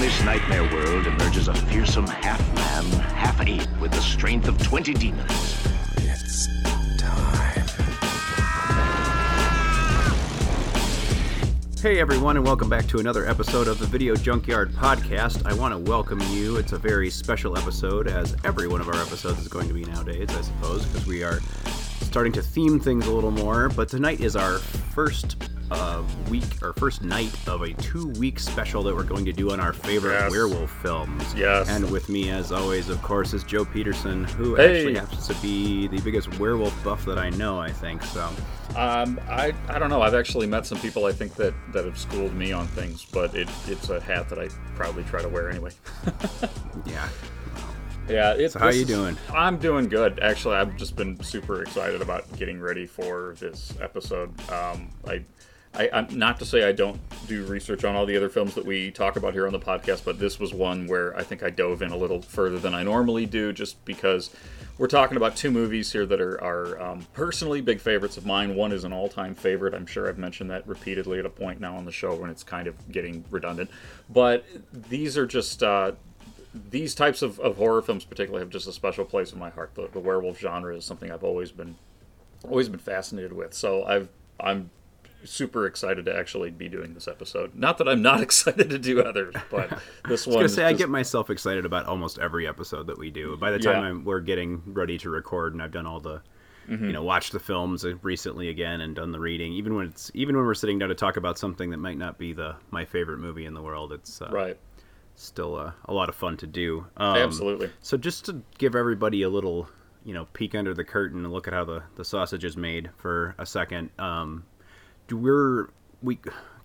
From this nightmare world emerges a fearsome half man, half ape with the strength of 20 demons. It's time. Hey everyone, and welcome back to another episode of the Video Junkyard Podcast. I want to welcome you. It's a very special episode, as every one of our episodes is going to be nowadays, I suppose, because we are starting to theme things a little more. But tonight is our first uh, week, or first night of a two-week special that we're going to do on our favorite Yes. werewolf films. Yes. And with me, as always, of course, is Joe Peterson, who Hey. actually happens to be the biggest werewolf buff that I know. I think so. Um, I, I don't know. I've actually met some people I think that, that have schooled me on things, but it, it's a hat that I probably try to wear anyway. Yeah. yeah. It's, So how you is- doing? I'm doing good. Actually, I've just been super excited about getting ready for this episode. Um, I, I, I'm not to say I don't do research on all the other films that we talk about here on the podcast, but this was one where I think I dove in a little further than I normally do, just because we're talking about two movies here that are, are um, personally big favorites of mine. One is an all-time favorite. I'm sure I've mentioned that repeatedly at a point now on the show when it's kind of getting redundant. But these are just uh, these types of, of horror films, particularly, have just a special place in my heart. The, the werewolf genre is something I've always been always been fascinated with. So I've I'm super excited to actually be doing this episode. Not that I'm not excited to do others, but this I one. was gonna say I get myself excited about almost every episode that we do. By the time Yeah. I'm, we're getting ready to record, and I've done all the, Mm-hmm. you know, watched the films recently again and done the reading. Even when it's even when we're sitting down to talk about something that might not be the my favorite movie in the world, it's uh, right. still uh, a lot of fun to do. Um, Absolutely. So just to give everybody a little, you know, peek under the curtain and look at how the, the sausage is made for a second. Um, we're we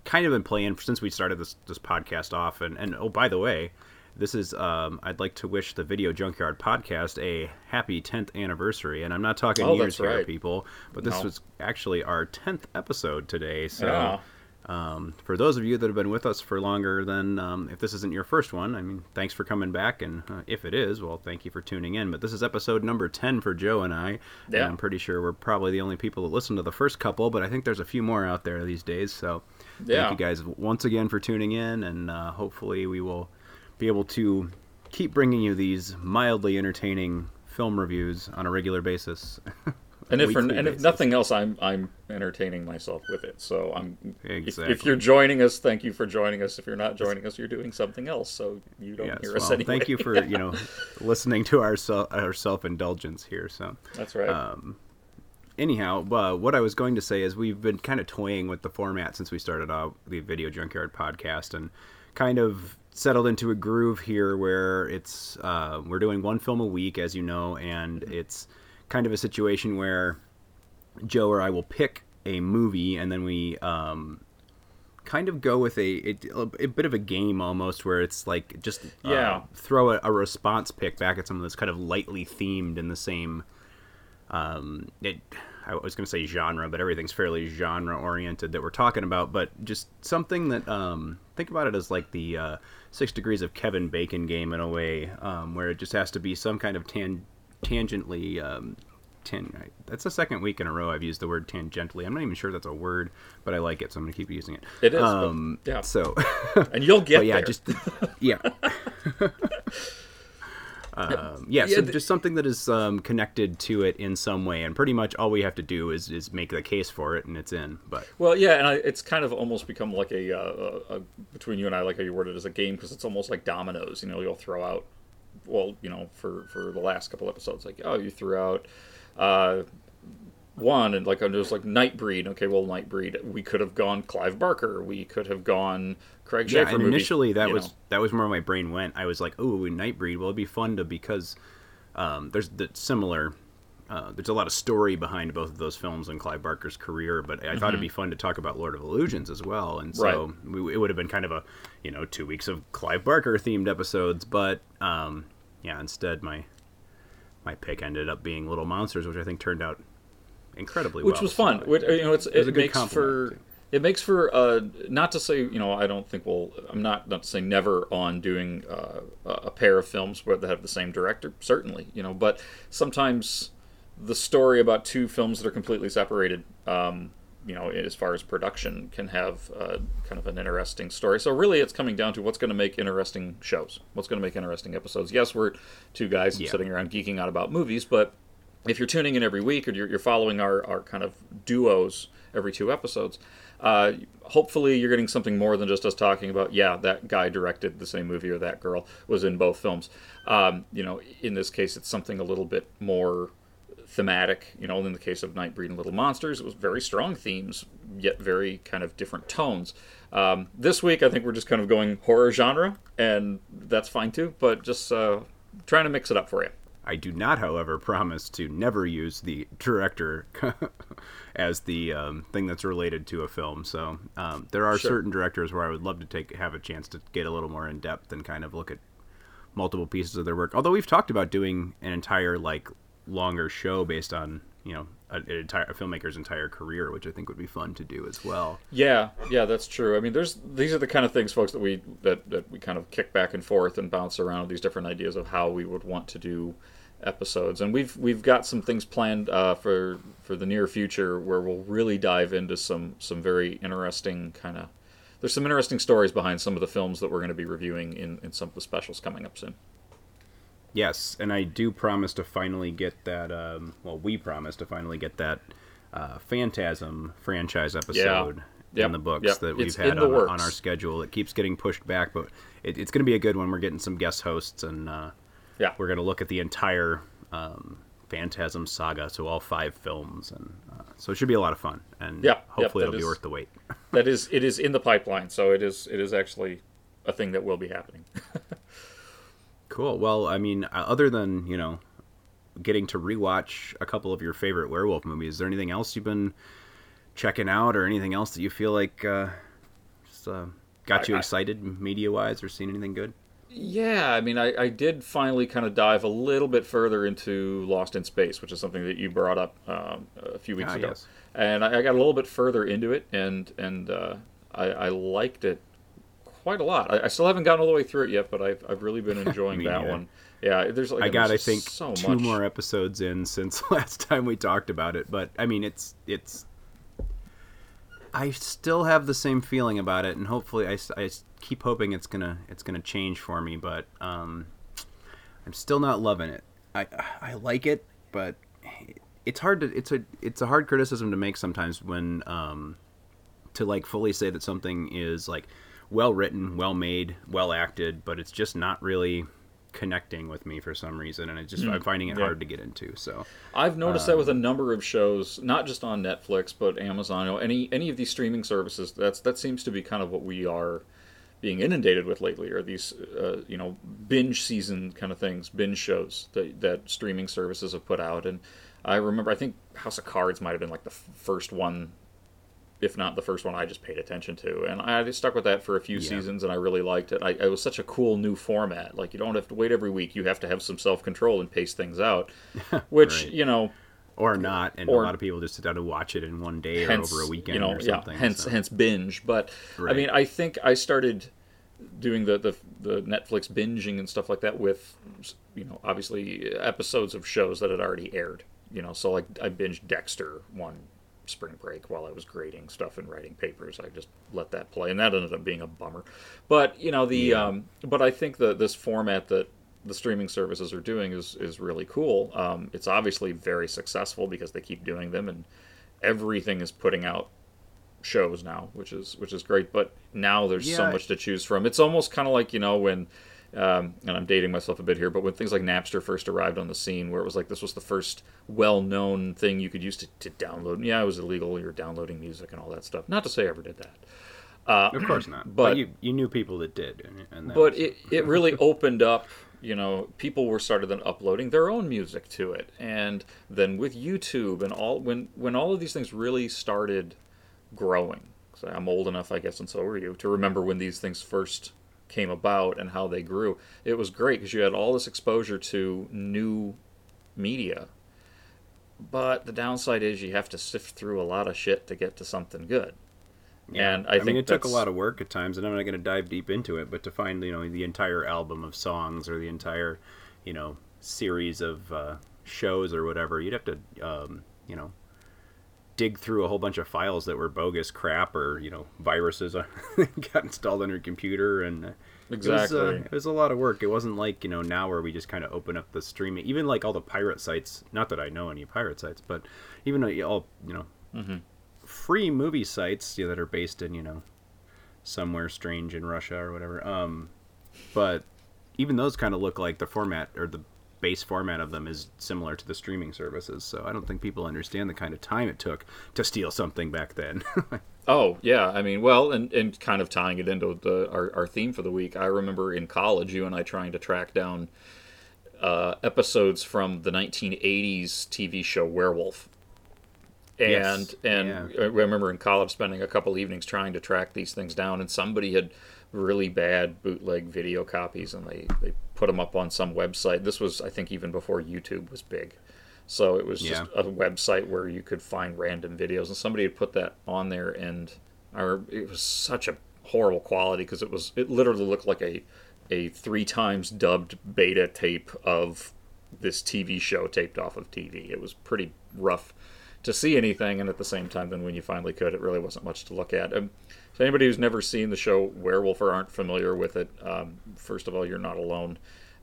kind of been playing since we started this this podcast off, and and oh by the way, this is um, I'd like to wish the Video Junkyard podcast a happy 10th anniversary, and I'm not talking Oh, years that's here, right. people, but this No. was actually our 10th episode today. So. Yeah. Um, for those of you that have been with us for longer than um, if this isn't your first one, I mean, thanks for coming back, and uh, if it is, well, thank you for tuning in. But this is episode number ten for Joe and I, and I'm pretty sure we're probably the only people that listen to the first couple, but I think there's a few more out there these days. So, Yeah. thank you guys once again for tuning in, and uh, hopefully we will be able to keep bringing you these mildly entertaining film reviews on a regular basis. And if for, weekly and if nothing else, I'm I'm entertaining myself with it. So I'm. If, if you're joining us, thank you for joining us. If you're not joining us, you're doing something else. So you don't Yes, hear us well, anyway. thank you for you know listening to our self our self indulgence here. So That's right. um, anyhow, uh, what I was going to say is we've been kind of toying with the format since we started out the Video Junkyard podcast and kind of settled into a groove here where it's uh, we're doing one film a week, as you know, and it's kind of a situation where Joe or I will pick a movie and then we um, kind of go with a, a, a bit of a game almost where it's like just uh, Yeah. throw a, a response pick back at something that's kind of lightly themed in the same um, it, I was going to say genre, but everything's fairly genre oriented that we're talking about. But just something that um, think about it as like the uh, Six Degrees of Kevin Bacon game in a way, um, where it just has to be some kind of tan- tangently. Um, Tan- that's the second week in a row I've used the word tangentially. I'm not even sure that's a word, but I like it, so I'm going to keep using it. It is, Um, yeah. So, and you'll get but yeah, there. just yeah. um, yeah, Yeah, so th- just something that is um, connected to it in some way, and pretty much all we have to do is, is make the case for it, and it's in. But Well, yeah, and I, it's kind of almost become like a, uh, a, a between you and I, like how you worded it as a game because it's almost like dominoes. You know, you'll throw out, well, you know, for for the last couple episodes, like oh, you threw out uh, one, and like i there's like Nightbreed. Okay, well, Nightbreed, we could have gone Clive Barker. We could have gone Craig yeah, Sheffer. and movie, initially that was know. that was where my brain went. I was like, "Oh, Nightbreed. Well, it'd be fun to because um, there's the similar uh, there's a lot of story behind both of those films and Clive Barker's career, but I thought it'd be fun to talk about Lord of Illusions as well, and so we, it would have been kind of a you know two weeks of Clive Barker themed episodes, but um, yeah, instead my my pick ended up being Little Monsters, which I think turned out incredibly which well. Which was fun. So Which, you know, it's, it a good makes for too. it makes for uh, not to say you know I don't think we'll I'm not not to say never on doing uh, a pair of films where they have the same director certainly you know but sometimes the story about two films that are completely separated um, you know as far as production can have uh, kind of an interesting story so really it's coming down to what's going to make interesting shows what's going to make interesting episodes yes we're two guys Yeah. sitting around geeking out about movies but if you're tuning in every week or you're, you're following our, our kind of duos every two episodes, uh, hopefully you're getting something more than just us talking about, yeah, that guy directed the same movie or that girl was in both films. Um, you know, in this case, it's something a little bit more thematic. You know, in the case of Nightbreed and Little Monsters, it was very strong themes, yet very kind of different tones. Um, this week, I think we're just kind of going horror genre, and that's fine too, but just uh, trying to mix it up for you. I do not, however, promise to never use the director as the um, thing that's related to a film. So um, there are Sure. certain directors where I would love to take have a chance to get a little more in depth and kind of look at multiple pieces of their work. Although we've talked about doing an entire like longer show based on you know a- an entire a filmmaker's entire career, which I think would be fun to do as well. Yeah, yeah, that's true. I mean, there's these are the kind of things, folks, that we that, that we kind of kick back and forth and bounce around these different ideas of how we would want to do episodes, and we've we've got some things planned uh, for for the near future where we'll really dive into some some very interesting kind of. There's some interesting stories behind some of the films that we're going to be reviewing in, in some of the specials coming up soon. Yes, and I do promise to finally get that. Um, well, we promise to finally get that uh, Phantasm franchise episode Yep, in the books yep. that we've It's had on, on our schedule. It keeps getting pushed back, but it, it's going to be a good one. We're getting some guest hosts, and uh, Yeah, we're going to look at the entire um, Phantasm saga, so all five films, and uh, so it should be a lot of fun. And Yeah, hopefully that it'll be worth the wait. that is it is in the pipeline, so it is it is actually a thing that will be happening. Cool. Well, I mean, uh, other than you know, getting to rewatch a couple of your favorite werewolf movies, is there anything else you've been checking out, or anything else that you feel like uh, just uh, got you I- excited media wise, or seen anything good? Yeah, I mean, I, I did finally kind of dive a little bit further into Lost in Space, which is something that you brought up um, a few weeks Ah, ago, yes. and I, I got a little bit further into it, and and uh, I, I liked it quite a lot. I, I still haven't gotten all the way through it yet, but I've, I've really been enjoying that neither. one. Yeah, there's like I got, I think, so two much. more episodes in since last time we talked about it. But I mean, it's it's. I still have the same feeling about it, and hopefully, I, I keep hoping it's gonna it's gonna change for me. But um, I'm still not loving it. I I like it, but it's hard to it's a it's a hard criticism to make sometimes when um to like fully say that something is like well written, well made, well acted, but it's just not really connecting with me for some reason, and it just I'm finding it yeah. hard to get into. So I've noticed that with a Um, number of shows, not just on Netflix, but Amazon, know, any any of these streaming services. That's that seems to be kind of what we are being inundated with lately, are these uh, you know binge season kind of things, binge shows that that streaming services have put out. And I remember, I think House of Cards might have been like the f- first one. If not the first one, I just paid attention to, and I stuck with that for a few Yeah. seasons, and I really liked it. I, it was such a cool new format. Like you don't have to wait every week; you have to have some self control and pace things out. Which Right. you know, or not, and Or- a lot of people just sit down to watch it in one day hence or over a weekend you know or yeah something. hence so. hence binge but i mean i think i started doing the, the the netflix binging and stuff like that with you know obviously episodes of shows that had already aired you know so like i binged dexter one spring break while i was grading stuff and writing papers i just let that play and that ended up being a bummer but you know the Yeah. um but i think that this format that the streaming services are doing is is really cool um it's obviously very successful because they keep doing them and everything is putting out shows now, which is which is great. But now there's so much to choose from. It's almost kind of like you know when, um, and I'm dating myself a bit here, but when things like Napster first arrived on the scene, where it was like this was the first well-known thing you could use to, to download. Yeah, it was illegal. You're downloading music and all that stuff. Not to say I ever did that. Uh, Of course not, but- but, you you knew people that did, and, and that but was- it, it really opened up you know, people were started then uploading their own music to it, and then with YouTube and all when when all of these things really started growing. So I'm old enough, I guess, and so are you, to remember when these things first came about and how they grew. It was great because you had all this exposure to new media. But the downside is you have to sift through a lot of shit to get to something good. And I, I, think mean, it took a lot of work at times, and I'm not going to dive deep into it. But to find you know the entire album of songs or the entire you know series of uh, shows or whatever, you'd have to um, you know dig through a whole bunch of files that were bogus crap or you know viruses got installed on your computer and. uh, Exactly. It was, uh, it was a lot of work. It wasn't like you know now where we just kind of open up the streaming, even like all the pirate sites. Not that I know any pirate sites, but even uh, all you know Mm-hmm. free movie sites you know, that are based in you know somewhere strange in Russia or whatever. Um, but even those kind of look like the format or the base format of them is similar to the streaming services. So I don't think people understand the kind of time it took to steal something back then. Oh yeah, I mean, well, and, and kind of tying it into the our, our theme for the week. I remember in college, you and I trying to track down uh, episodes from the 1980s TV show Werewolf, and Yes, and yeah. I remember in college spending a couple evenings trying to track these things down, and somebody had really bad bootleg video copies, and they they put them up on some website. This was, I think, even before YouTube was big. So it was just Yeah. a website where you could find random videos, and somebody had put that on there, and re- it was such a horrible quality because it was it literally looked like a a three times dubbed beta tape of this TV show taped off of TV. It was pretty rough to see anything, and at the same time, then when you finally could, it really wasn't much to look at. Um, so anybody who's never seen the show Werewolf or aren't familiar with it, um, first of all, you're not alone.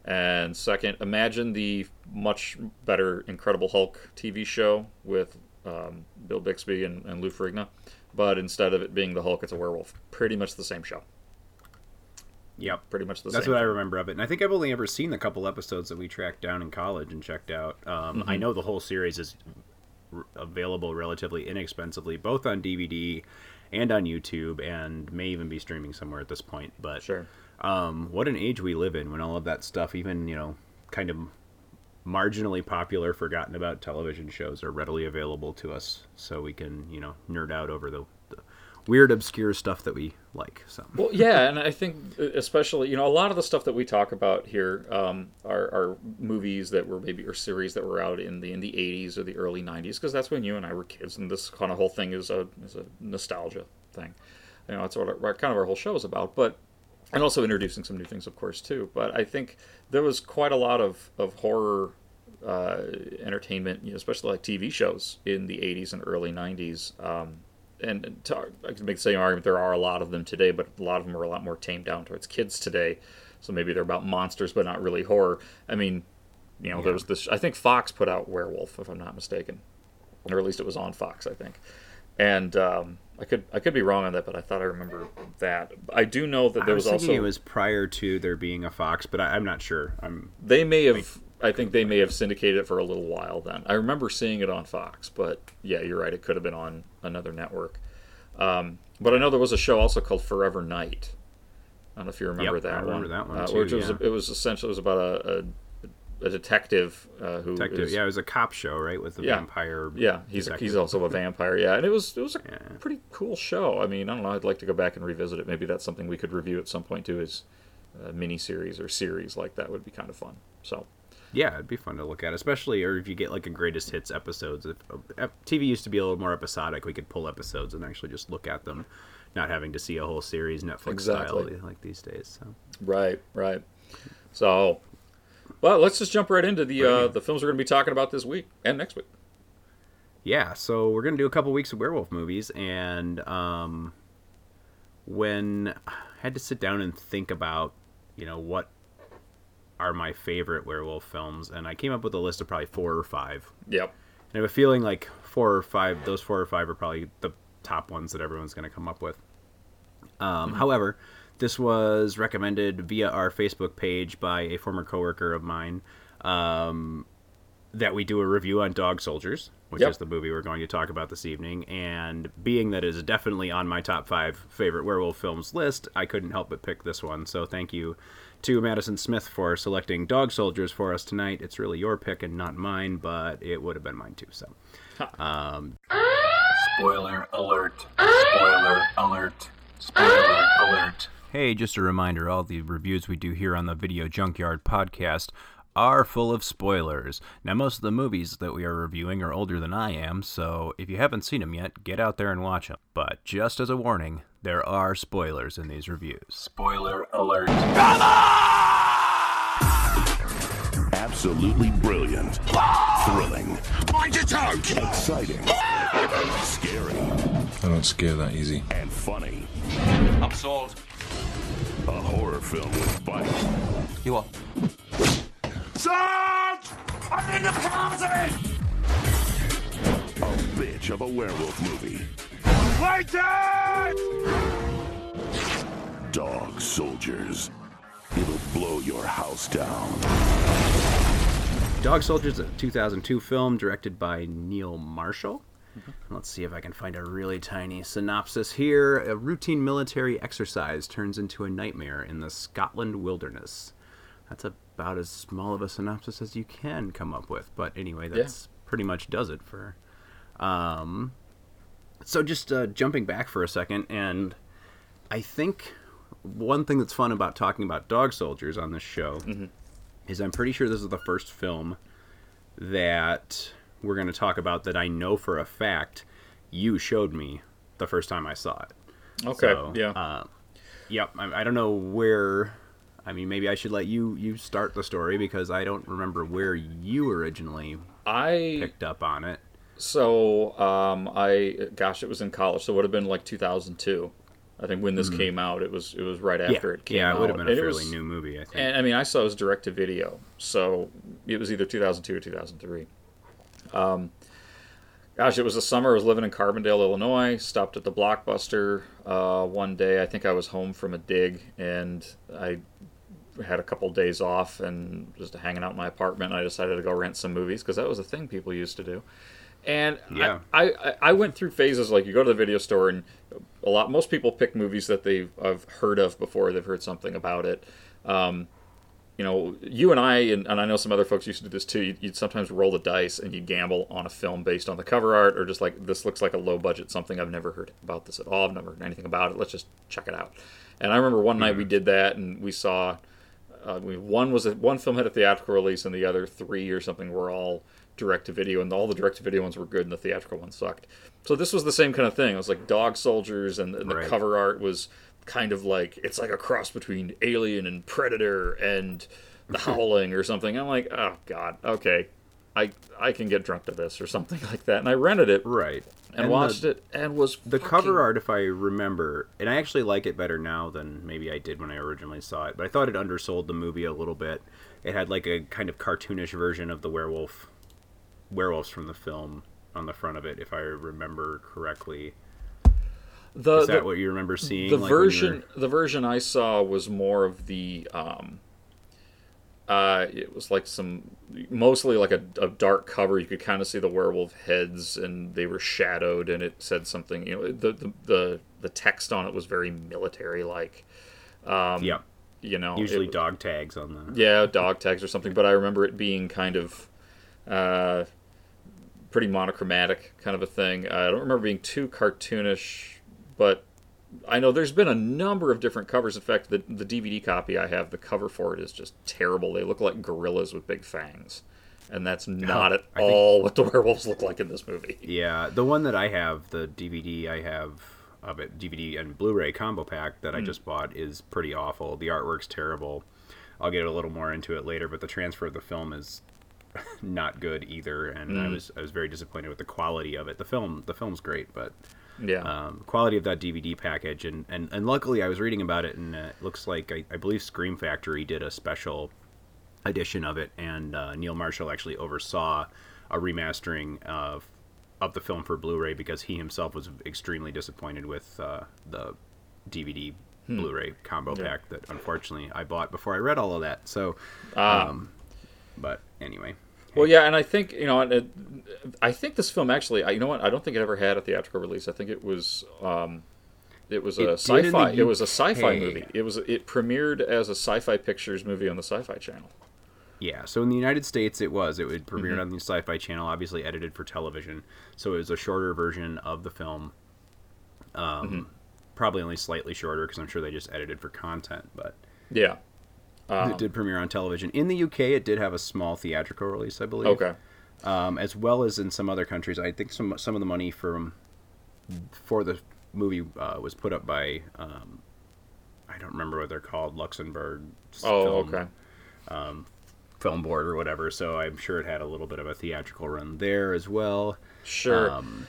And second, imagine the much better Incredible Hulk TV show with um, Bill Bixby and, and Lou Ferrigno, but instead of it being the Hulk, it's a werewolf. Pretty much the same show. yep. Pretty much the That's same. That's what I remember of it, and I think I've only ever seen the couple episodes that we tracked down in college and checked out. Um, Mm-hmm. I know the whole series is r- available relatively inexpensively, both on DVD and on YouTube, and may even be streaming somewhere at this point. But Sure. um, what an age we live in when all of that stuff, even you know, kind of marginally popular, forgotten about television shows, are readily available to us, so we can you know nerd out over the, the weird, obscure stuff that we like. So Well, yeah, and I think especially you know a lot of the stuff that we talk about here um, are, are movies that were maybe or series that were out in the in the 80s or the early 90s because that's when you and I were kids, and this kind of whole thing is a is a nostalgia thing. You know, that's what, our, kind of our whole show is about. But and also introducing some new things, of course, too. But I think there was quite a lot of of horror uh, entertainment, you know, especially like TV shows in the 80s and early 90s. Um, and to, I can make the same argument there are a lot of them today, but a lot of them are a lot more tamed down towards kids today. So maybe they're about monsters, but not really horror. I mean, you know, there was this. I think Fox put out Werewolf, if I'm not mistaken, or at least it was on Fox, I think. And um, I could I could be wrong on that, but I thought I remember that. I do know that there I was, was, also it was prior to there being a Fox, but I, I'm not sure. I'm they may have. I think they may have syndicated it for a little while. Then I remember seeing it on Fox, but yeah, you're right. It could have been on another network. Um, but I know there was a show also called Forever Knight. I don't know if you remember Yep, that I remember one. that one uh, too, which was yeah. it was essentially it was about a, a, a detective uh, who detective. is- Yeah, it was a cop show, right, with the Yeah. vampire. yeah, he's detective. he's also a vampire. Yeah, and it was it was a Yeah. pretty cool show. I mean, I don't know. I'd like to go back and revisit it. Maybe that's something we could review at some point too. Is a mini series or series like that would be kind of fun. So Yeah, it'd be fun to look at, especially or if you get like a greatest hits episodes. If uh, TV used to be a little more episodic, we could pull episodes and actually just look at them, not having to see a whole series Netflix Exactly. style like these days. So Right, right. So, well, let's just jump right into the uh, the films we're going to be talking about this week and next week. yeah, so we're gonna do a couple weeks of werewolf movies, and um, when I had to sit down and think about, you know, what are my favorite werewolf films, and I came up with a list of probably four or five. Yep. And I have a feeling like four or five, those four or five are probably the top ones that everyone's going to come up with. Um, However, this was recommended via our Facebook page by a former coworker of mine um, that we do a review on Dog Soldiers, which Yep. is the movie we're going to talk about this evening. And being that it is definitely on my top five favorite werewolf films list, I couldn't help but pick this one. So thank you to Madison Smith for selecting Dog Soldiers for us tonight. It's really your pick and not mine, but it would have been mine too. So, um, Spoiler alert. Spoiler alert. Spoiler alert. Hey, just a reminder all the reviews we do here on the Video Junkyard podcast are full of spoilers. Now, most of the movies that we are reviewing are older than I am, so if you haven't seen them yet, get out there and watch them. But just as a warning, there are spoilers in these reviews. Spoiler alert. Absolutely brilliant. Thrilling. Mind-blowing. Exciting. Scary. I don't scare that easy. And funny. I'm sold. A horror film with bite. You are. Sarge! I'm in the closet! A bitch of a werewolf movie. Dog Soldiers. It'll blow your house down. Dog Soldiers, is a 2002 film directed by Neil Marshall. Let's see if I can find a really tiny synopsis here. A routine military exercise turns into a nightmare in the Scotland wilderness. That's about as small of a synopsis as you can come up with. But anyway, that's pretty much does it for. Um, so just uh, jumping back for a second, and I think one thing that's fun about talking about Dog Soldiers on this show is I'm pretty sure this is the first film that we're going to talk about that I know for a fact you showed me the first time I saw it. Okay. So, yeah. Uh, yep. I, I don't know where. I mean, maybe I should let you you start the story because I don't remember where you originally I picked up on it. So um I gosh it was in college so it would have been like 2002. I think when this came out it was it was right after yeah, it came out. yeah, it would have been a And it fairly was- new movie. I think. And I mean I saw it was direct to video. So it was either 2002 or 2003. Um gosh it was the summer I was living in Carbondale, Illinois, stopped at the Blockbuster uh, one day. I think I was home from a dig and I had a couple days off and just hanging out in my apartment. I decided to go rent some movies because that was a thing people used to do. And Yeah. I, I, I went through phases like you go to the video store and a lot most people pick movies that they've have heard of before they've heard something about it. Um, you know, you and I and, and I know some other folks used to do this too. You'd, you'd sometimes roll the dice and you'd gamble on a film based on the cover art or just like this looks like a low budget something I've never heard about this at all. I've never heard anything about it. Let's just check it out. And I remember one night we did that and we saw uh, we, one was a, one film had a theatrical release, and the other three or something were all direct to video, and all the direct to video ones were good, and the theatrical ones sucked. So this was the same kind of thing. It was like Dog Soldiers, and, and the Right. cover art was kind of like it's like a cross between Alien and Predator and The Howling or something. I'm like, oh god, okay, I I can get drunk to this or something like that, and I rented it right. and, the- watched it and was The fucking- cover art, if I remember, and I actually like it better now than maybe I did when I originally saw it, but I thought it undersold the movie a little bit. It had like a kind of cartoonish version of the werewolf, werewolves from the film on the front of it, if I remember correctly. The, Is that the- what you remember seeing? the like, version the version I saw was more of the um uh it was like some mostly like a, a dark cover you could kind of see the werewolf heads and they were shadowed and it said something you know the the the, the text on it was very military like yeah, you know usually it- dog tags on the. yeah dog tags or something but i remember it being kind of uh, pretty monochromatic kind of a thing i don't remember being too cartoonish but i know there's been a number of different covers in fact the, the dvd copy i have the cover for it is just terrible they look like gorillas with big fangs and that's not at I think- all what the werewolves look like in this movie Yeah, the one that I have, the DVD I have of it, DVD and Blu-ray combo pack that I Hmm. just bought is pretty awful. The artwork's terrible. I'll get a little more into it later, but the transfer of the film is not good either, and I Hmm. was I was very disappointed with the quality of it. The film the film's great, but yeah um, quality of that DVD package, and, and, and luckily I was reading about it, and uh, it looks like I, I believe Scream Factory did a special edition of it, and uh, Neil Marshall actually oversaw a remastering of of the film for Blu-ray because he himself was extremely disappointed with uh, the DVD Blu-ray combo Yeah. pack that unfortunately I bought before I read all of that. So, Ah. um, but anyway, Well, yeah, and I think you know, I think this film actually, you know what, I don't think it ever had a theatrical release. I think it was, um, It was a in sci-fi. It was a sci-fi movie. It was it premiered as a Sci-Fi Pictures movie on the Sci-Fi Channel. Yeah, so in the United States, it was. It would premiered Mm-hmm. on the Sci-Fi Channel, obviously edited for television. So it was a shorter version of the film. Um, Mm-hmm. Probably only slightly shorter because I'm sure they just edited for content. But Yeah. It did premiere on television. In the UK, it did have a small theatrical release, I believe. Okay. Um, as well as in some other countries. I think some some of the money from for the movie uh, was put up by um, I don't remember what they're called, Luxembourg. Oh, Film- okay. film board or whatever. So I'm sure it had a little bit of a theatrical run there as well. Sure. Um,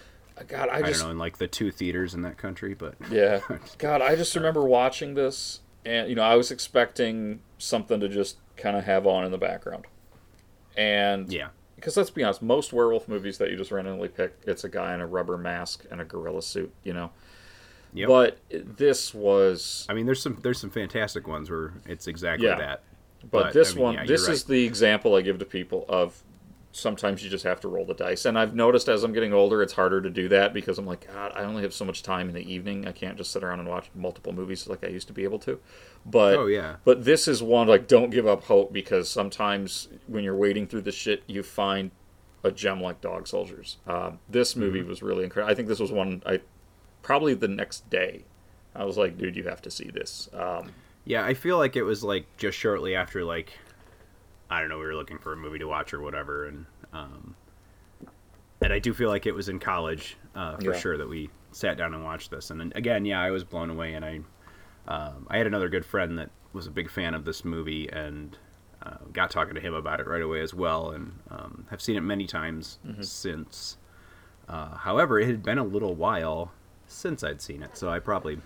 God, I I, just don't know in like the two theaters in that country, but Yeah. God, I just remember watching this, and you know, I was expecting something to just kind of have on in the background, and yeah, because let's be honest, most werewolf movies that you just randomly pick, it's a guy in a rubber mask and a gorilla suit, you know. Yep. But this was, I mean there's some there's some fantastic ones where it's exactly Yeah. that. but, this I mean, one, yeah, this you're is the example I give to people of sometimes you just have to roll the dice. And I've noticed as I'm getting older, it's harder to do that because I'm like, God, I only have so much time in the evening. I can't just sit around and watch multiple movies like I used to be able to. But Oh, yeah. But this is one like don't give up hope because sometimes when you're wading through the shit, you find a gem like Dog Soldiers. Um, this movie Mm-hmm. was really incredible. I think this was one I probably the next day. I was like, dude, you have to see this. Um, Yeah, I feel like it was like just shortly after like I don't know, we were looking for a movie to watch or whatever and um and I do feel like it was in college uh, for Yeah. sure that we sat down and watched this. And then, again, yeah, I was blown away and I um, I had another good friend that was a big fan of this movie and uh, got talking to him about it right away as well and um, have seen it many times since. Uh, however, it had been a little while since I'd seen it, so I probably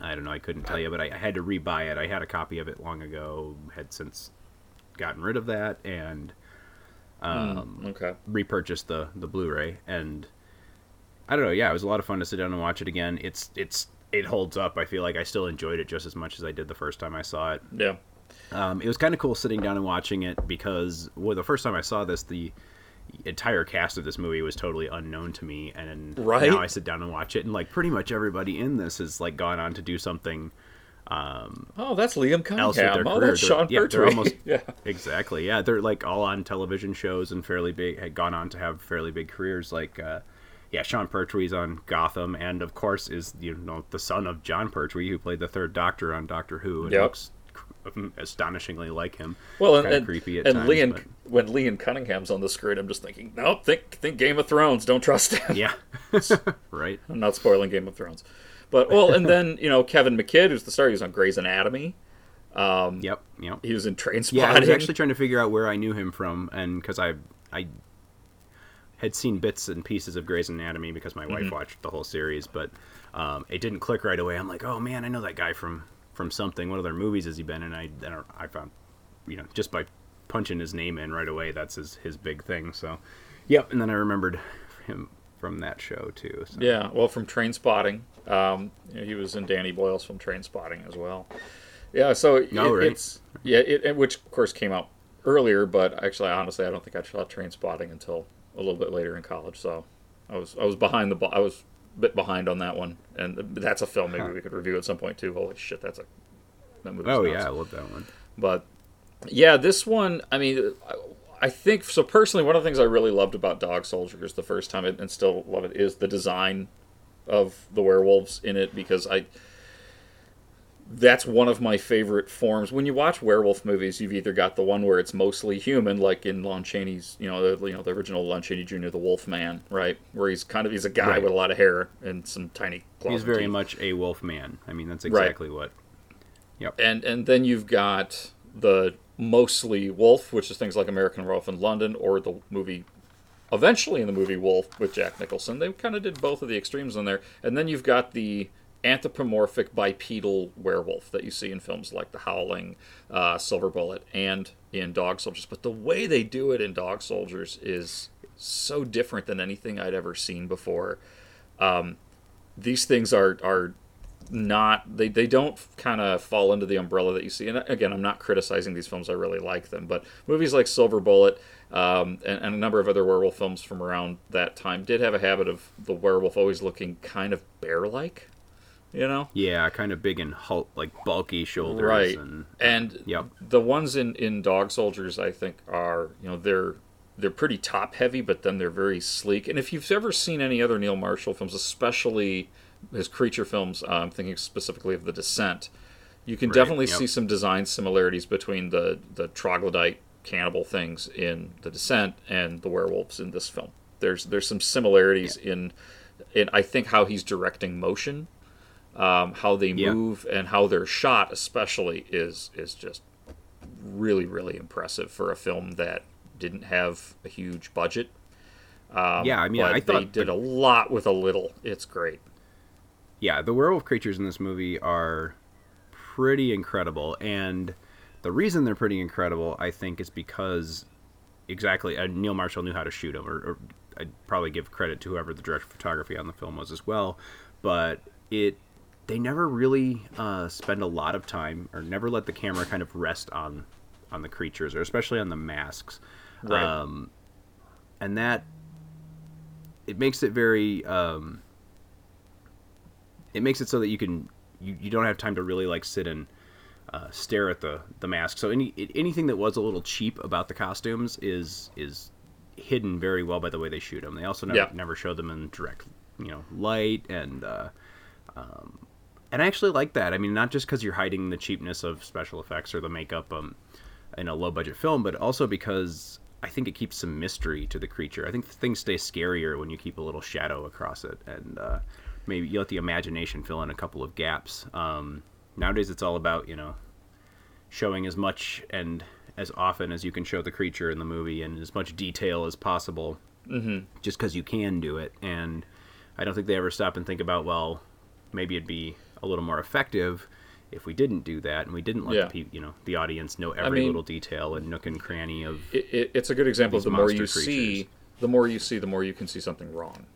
I don't know. I couldn't tell you, but I, I had to rebuy it. I had a copy of it long ago. Had since gotten rid of that and um, okay. repurchased the the Blu-ray. And I don't know. Yeah, it was a lot of fun to sit down and watch it again. It's it's it holds up. I feel like I still enjoyed it just as much as I did the first time I saw it. Yeah. Um, it was kind of cool sitting down and watching it because well, the first time I saw this, the entire cast of this movie was totally unknown to me, and Right. now I sit down and watch it, and like pretty much everybody in this has like gone on to do something Oh, that's Liam else with their Cunningham. Oh, career. that's Sean yeah, they're Pertwee. almost yeah. exactly yeah. They're like all on television shows and fairly big had gone on to have fairly big careers. Like uh, yeah, Sean Pertwee's on Gotham, and of course is you know the son of Jon Pertwee who played the Third Doctor on Doctor Who. And Yep. looks astonishingly like him. Well, and, creepy at and times, Liam, but- when Liam Cunningham's on the screen, I'm just thinking, nope, think think Game of Thrones. Don't trust him. Yeah, right. I'm not spoiling Game of Thrones. But well, and then you know Kevin McKidd, who's the star, he was on Grey's Anatomy. Yep, yep. He was in Train Yeah, I was actually trying to figure out where I knew him from, and because I I had seen bits and pieces of Grey's Anatomy because my wife watched the whole series, but um, it didn't click right away. I'm like, oh man, I know that guy from from something. What other movies has he been in? I then I found, you know, just by punching his name in right away, that's his his big thing. So, yep. And then I remembered him from that show too. So. Yeah, well, from Trainspotting, um, he was in Danny Boyle's from Trainspotting as well. Yeah, so it, Oh, right. it's yeah, it, it- which of course came out earlier, but actually, honestly, I don't think I saw Trainspotting until a little bit later in college. So I was I was behind the. I was a bit behind on that one, and that's a film maybe we could review at some point too. Holy shit, that's a that movie. Oh nuts. yeah, I love that one. But yeah, this one, I mean, I- I think so. Personally, one of the things I really loved about Dog Soldiers the first time, and still love it, is the design of the werewolves in it because I. That's one of my favorite forms. When you watch werewolf movies, you've either got the one where it's mostly human, like in Lon Chaney's, you know, the, you know, the original Lon Chaney Jr., the Wolf Man, right, where he's kind of he's a guy Right. with a lot of hair and some tiny. claws He's very teeth. much a wolf man. I mean, that's Right. exactly what. Yep. and and then you've got the mostly Wolf, which is things like American Wolf in London, or the movie. Eventually, in the movie Wolf with Jack Nicholson, they kind of did both of the extremes in there, and then you've got the anthropomorphic bipedal werewolf that you see in films like The Howling, uh, Silver Bullet, and in Dog Soldiers. But the way they do it in Dog Soldiers is so different than anything I'd ever seen before. Um, these things are are not they, they don't kind of fall into the umbrella that you see and again i'm not criticizing these films i really like them but movies like silver bullet um, and, and a number of other werewolf films from around that time did have a habit of the werewolf always looking kind of bear-like You know, Yeah, kind of big and hulk, like bulky shoulders. right? And, And Yep. the ones in in Dog Soldiers, I think, are you know they're they're pretty top heavy, but then they're very sleek. And if you've ever seen any other Neil Marshall films, especially his creature films, uh, I'm thinking specifically of The Descent, you can Right, definitely yep. see some design similarities between the the troglodyte cannibal things in The Descent and the werewolves in this film. There's there's some similarities in in I think how he's directing motion, um, how they Yeah. move, and how they're shot, especially is is just really really impressive for a film that didn't have a huge budget. Um, Yeah, I mean, I they did a lot with a little. It's great. Yeah, the werewolf creatures in this movie are pretty incredible, and the reason they're pretty incredible, I think, is because exactly uh, Neil Marshall knew how to shoot them, or, or I'd probably give credit to whoever the director of photography on the film was as well, but it they never really uh, spend a lot of time or never let the camera kind of rest on on the creatures or especially on the masks Right. um, and that it makes it very um, it makes it so that you can you, you don't have time to really like sit and uh, stare at the the mask. So any anything that was a little cheap about the costumes is is hidden very well by the way they shoot them they also never, Yeah. never show them in direct you know light and uh, um, and I actually like that. I mean not just because you're hiding the cheapness of special effects or the makeup um, in a low budget film but also because I think it keeps some mystery to the creature. I think things stay scarier when you keep a little shadow across it. And uh, maybe you let the imagination fill in a couple of gaps um, nowadays it's all about you know showing as much and as often as you can show the creature in the movie and as much detail as possible mm-hmm. just because you can do it and i don't think they ever stop and think about well maybe it'd be a little more effective if we didn't do that and we didn't let Yeah. the peop you know the audience know every mean- little detail and nook and cranny of It, it, it's a good example of the more you see, the more you see, the more you can see something wrong.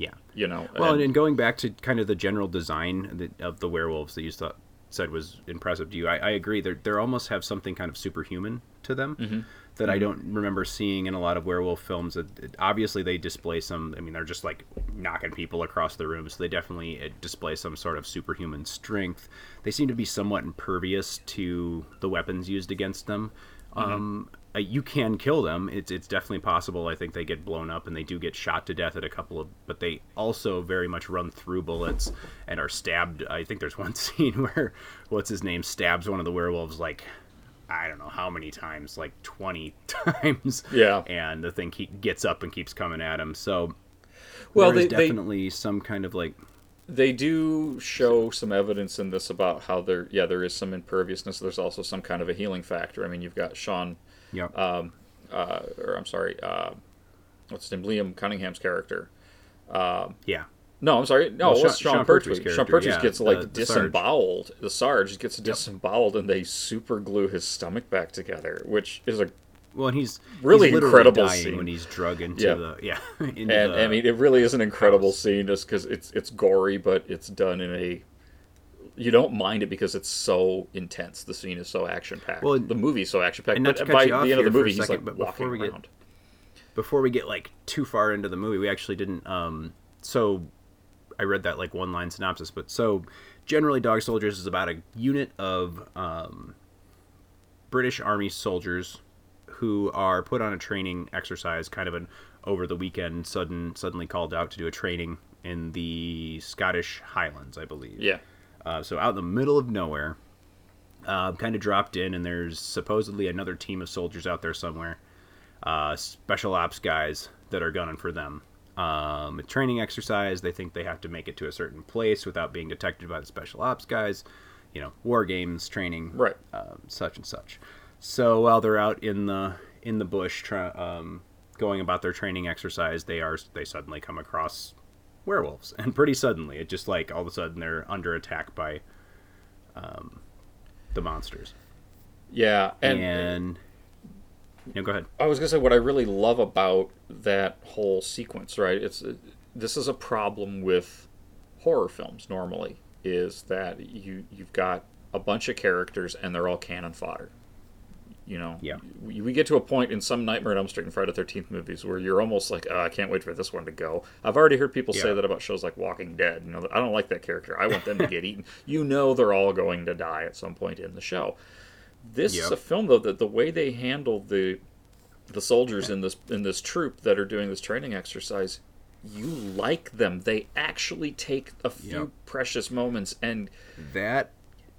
Yeah You know. Well, and- and, going back to kind of the general design of the werewolves that you thought said was impressive to you, I, I agree. They they almost have something kind of superhuman to them Mm-hmm. that I don't remember seeing in a lot of werewolf films. It, it- obviously, they display some. I mean, they're just like knocking people across the room, so they definitely uh, display some sort of superhuman strength. They seem to be somewhat impervious to the weapons used against them. Mm-hmm. Um, uh, you can kill them. It's it's definitely possible. I think they get blown up and they do get shot to death at a couple of, but they also very much run through bullets and are stabbed. I think there's one scene where what's his name stabs one of the werewolves like I don't know how many times, like 20 times. Yeah. And the thing keep, gets up and keeps coming at him. So Well, there's they- they- definitely some kind of like they do show some evidence in this about how there yeah there is some imperviousness there's also some kind of a healing factor i mean you've got sean Yep. uh, or i'm sorry uh, what's his name liam cunningham's character yeah. no i'm sorry no Well, it was Sean- sean, pertwee Pertwee's sean pertwee yeah, gets like the- the Sarge. disemboweled the sarge gets disemboweled and they super glue his stomach back together which is a Well, and he's Really he's incredible dying scene. when he's drug into Yeah. the yeah. And the, I mean, it really is an incredible house. scene just because it's it's gory, but it's done in a. You don't mind it because it's so intense. The scene is so action packed. Well, the movie's so action packed. But by the end of the here for a movie, he's like but walking before we get- around. before we get like too far into the movie, we actually didn't. Um, so I read that like one line synopsis, but so generally, Dog Soldiers is about a unit of um, British Army soldiers who are put on a training exercise, kind of an over the weekend, sudden suddenly called out to do a training in the Scottish Highlands, I believe. Yeah, Uh, so out in the middle of nowhere, uh, kind of dropped in, and there's supposedly another team of soldiers out there somewhere, uh, special ops guys that are gunning for them. Um, a training exercise. They think they have to make it to a certain place without being detected by the special ops guys. You know, war games, training, Right. Um, such and such. So while they're out in the in the bush, try, um, going about their training exercise, they are they suddenly come across werewolves, and pretty suddenly, it just like all of a sudden they're under attack by um, the monsters. yeah, and, And, no, go ahead. I was gonna say what I really love about that whole sequence. Right, it's this is a problem with horror films normally is that you you've got a bunch of characters and they're all cannon fodder. You know, Yeah. we, we get to a point in some Nightmare on Elm Street and Friday the 13th movies where you're almost like, oh, I can't wait for this one to go. I've already heard people say that about shows like Walking Dead. You know, I don't like that character. I want them to get eaten. You know, they're all going to die at some point in the show. This is a film though that the way they handle the the soldiers in this in this troop that are doing this training exercise, you like them. They actually take a few Yep. precious moments and That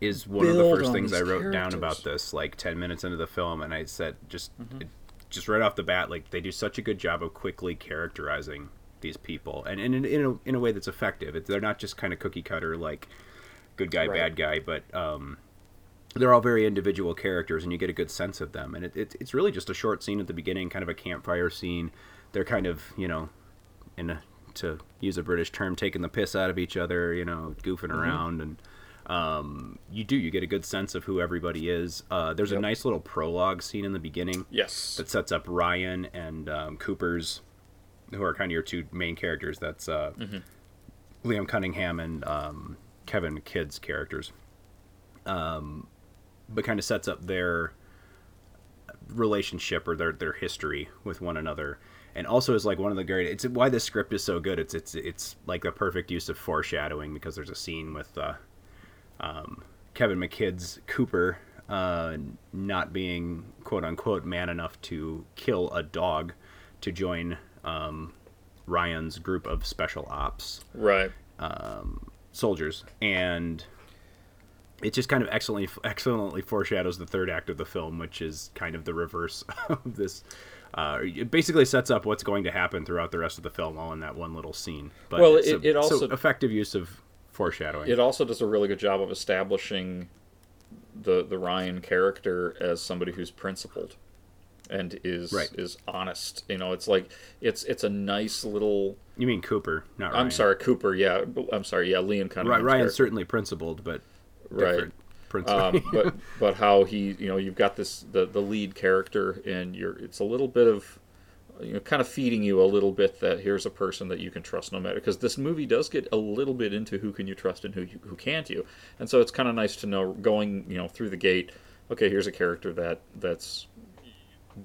is one of the first things I these wrote down about this, like ten minutes into the film, and I said just, Mm-hmm. it- just right off the bat, like they do such a good job of quickly characterizing these people, and, and in, in a in a way that's effective. It, they're not just kind of cookie cutter like good guy, Right. bad guy, but um, they're all very individual characters, and you get a good sense of them. And it, it, it's really just a short scene at the beginning, kind of a campfire scene. They're kind of you know, in a, to use a British term, taking the piss out of each other, you know, goofing Mm-hmm. around, and um, you do you get a good sense of who everybody is. Uh, there's a nice little prologue scene in the beginning yes, that sets up Ryan and um, Cooper's, who are kind of your two main characters. That's uh, Liam Cunningham and um, Kevin McKidd's characters. Um, but kind of sets up their relationship or their their history with one another. And also is like one of the great. It's why this script is so good. It's it's it's like the perfect use of foreshadowing because there's a scene with uh, um, Kevin McKidd's Cooper uh, not being quote unquote man enough to kill a dog to join um, Ryan's group of special ops right. soldiers, and it just kind of excellently excellently foreshadows the third act of the film, which is kind of the reverse of this. Uh, it basically sets up what's going to happen throughout the rest of the film, all in that one little scene. But Well, it- it also- so effective use of foreshadowing. It also does a really good job of establishing the the Ryan character as somebody who's principled and is Right. is honest. You know, it's like it's it's a nice little. you mean Cooper, not Ryan? I'm sorry, Cooper. Yeah, I'm sorry. Yeah, Liam Cunningham. Ry- Ryan's certainly principled, but Right. um, but but how he you know you've got this the the lead character and you're it's a little bit of you know kind of feeding you a little bit that here's a person that you can trust no matter because this movie does get a little bit into who can you trust and who you, who can't you and so it's kind of nice to know going you know through the gate okay here's a character that that's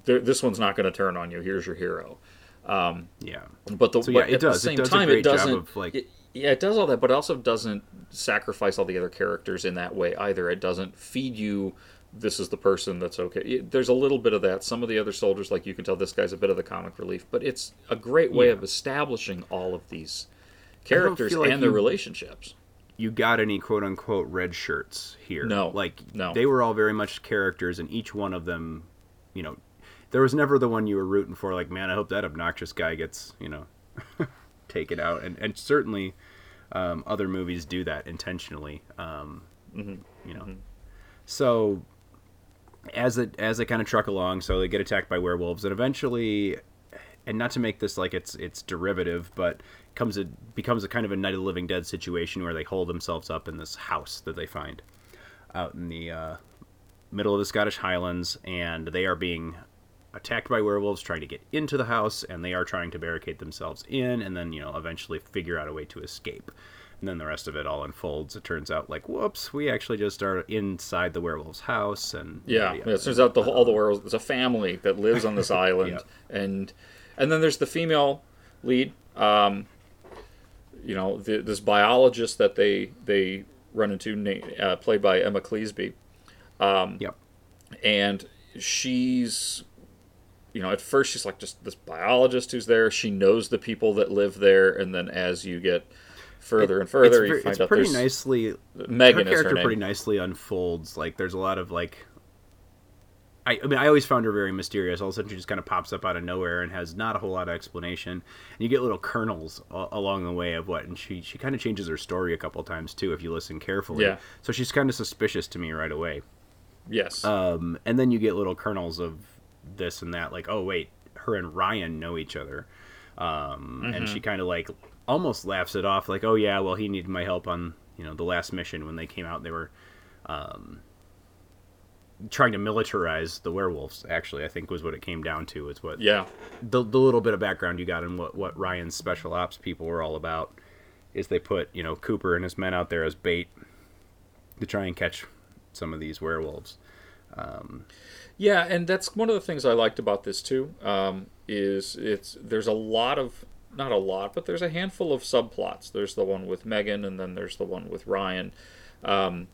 this one's not going to turn on you here's your hero um, yeah. but the So, yeah, but at does. the same time it doesn't of, like- it- yeah it does all that but it also doesn't sacrifice all the other characters in that way either it doesn't feed you this is the person that's okay there's a little bit of that some of the other soldiers like you can tell this guy's a bit of the comic relief but it's a great way Yeah. of establishing all of these characters like and their you- relationships you got any quote unquote red shirts here. No, Like no. they were all very much characters and each one of them, you know, there was never the one you were rooting for like, man, I hope that obnoxious guy gets, you know, taken out. And and certainly um, other movies do that intentionally. Um, Mm-hmm. you know. So as it as they kind of truck along, so they get attacked by werewolves and eventually and not to make this like it's it's derivative, but comes a becomes a kind of a Night of the Living Dead situation where they hold themselves up in this house that they find out in the uh, middle of the Scottish Highlands, and they are being attacked by werewolves trying to get into the house, and they are trying to barricade themselves in, and then you know eventually figure out a way to escape. And then the rest of it all unfolds. It turns out like, whoops, we actually just are inside the werewolf's house, and Yeah, yada, yeah, it turns out the, all the werewolves. There's a family that lives on this island, and and then there's the female lead. Um, you know, the, this biologist that they they run into, uh, played by Emma Cleasby, Yep. and she's you know at first she's like just this biologist who's there she knows the people that live there and then as you get further and further it's, you find it's out pretty nicely Megan her is her character pretty nicely unfolds like there's a lot of like I, I mean i always found her very mysterious. All of a sudden she just kind of pops up out of nowhere and has not a whole lot of explanation. And you get little kernels a- along the way of what and she she kind of changes her story a couple times too if you listen carefully. Yeah. so she's kind of suspicious to me right away. Yes. Um, and then you get little kernels of this and that like oh wait her and ryan know each other. Um, Mm-hmm. and she kind of like almost laughs it off like oh yeah well he needed my help on you know the last mission when they came out they were um, trying to militarize the werewolves actually i think was what it came down to is what yeah the, the little bit of background you got in what, what ryan's special ops people were all about is they put you know cooper and his men out there as bait to try and catch some of these werewolves Yeah, and that's one of the things I liked about this too. Um, is it's there's a lot of not a lot, but there's a handful of subplots. There's the one with Megan, and then there's the one with Ryan, um,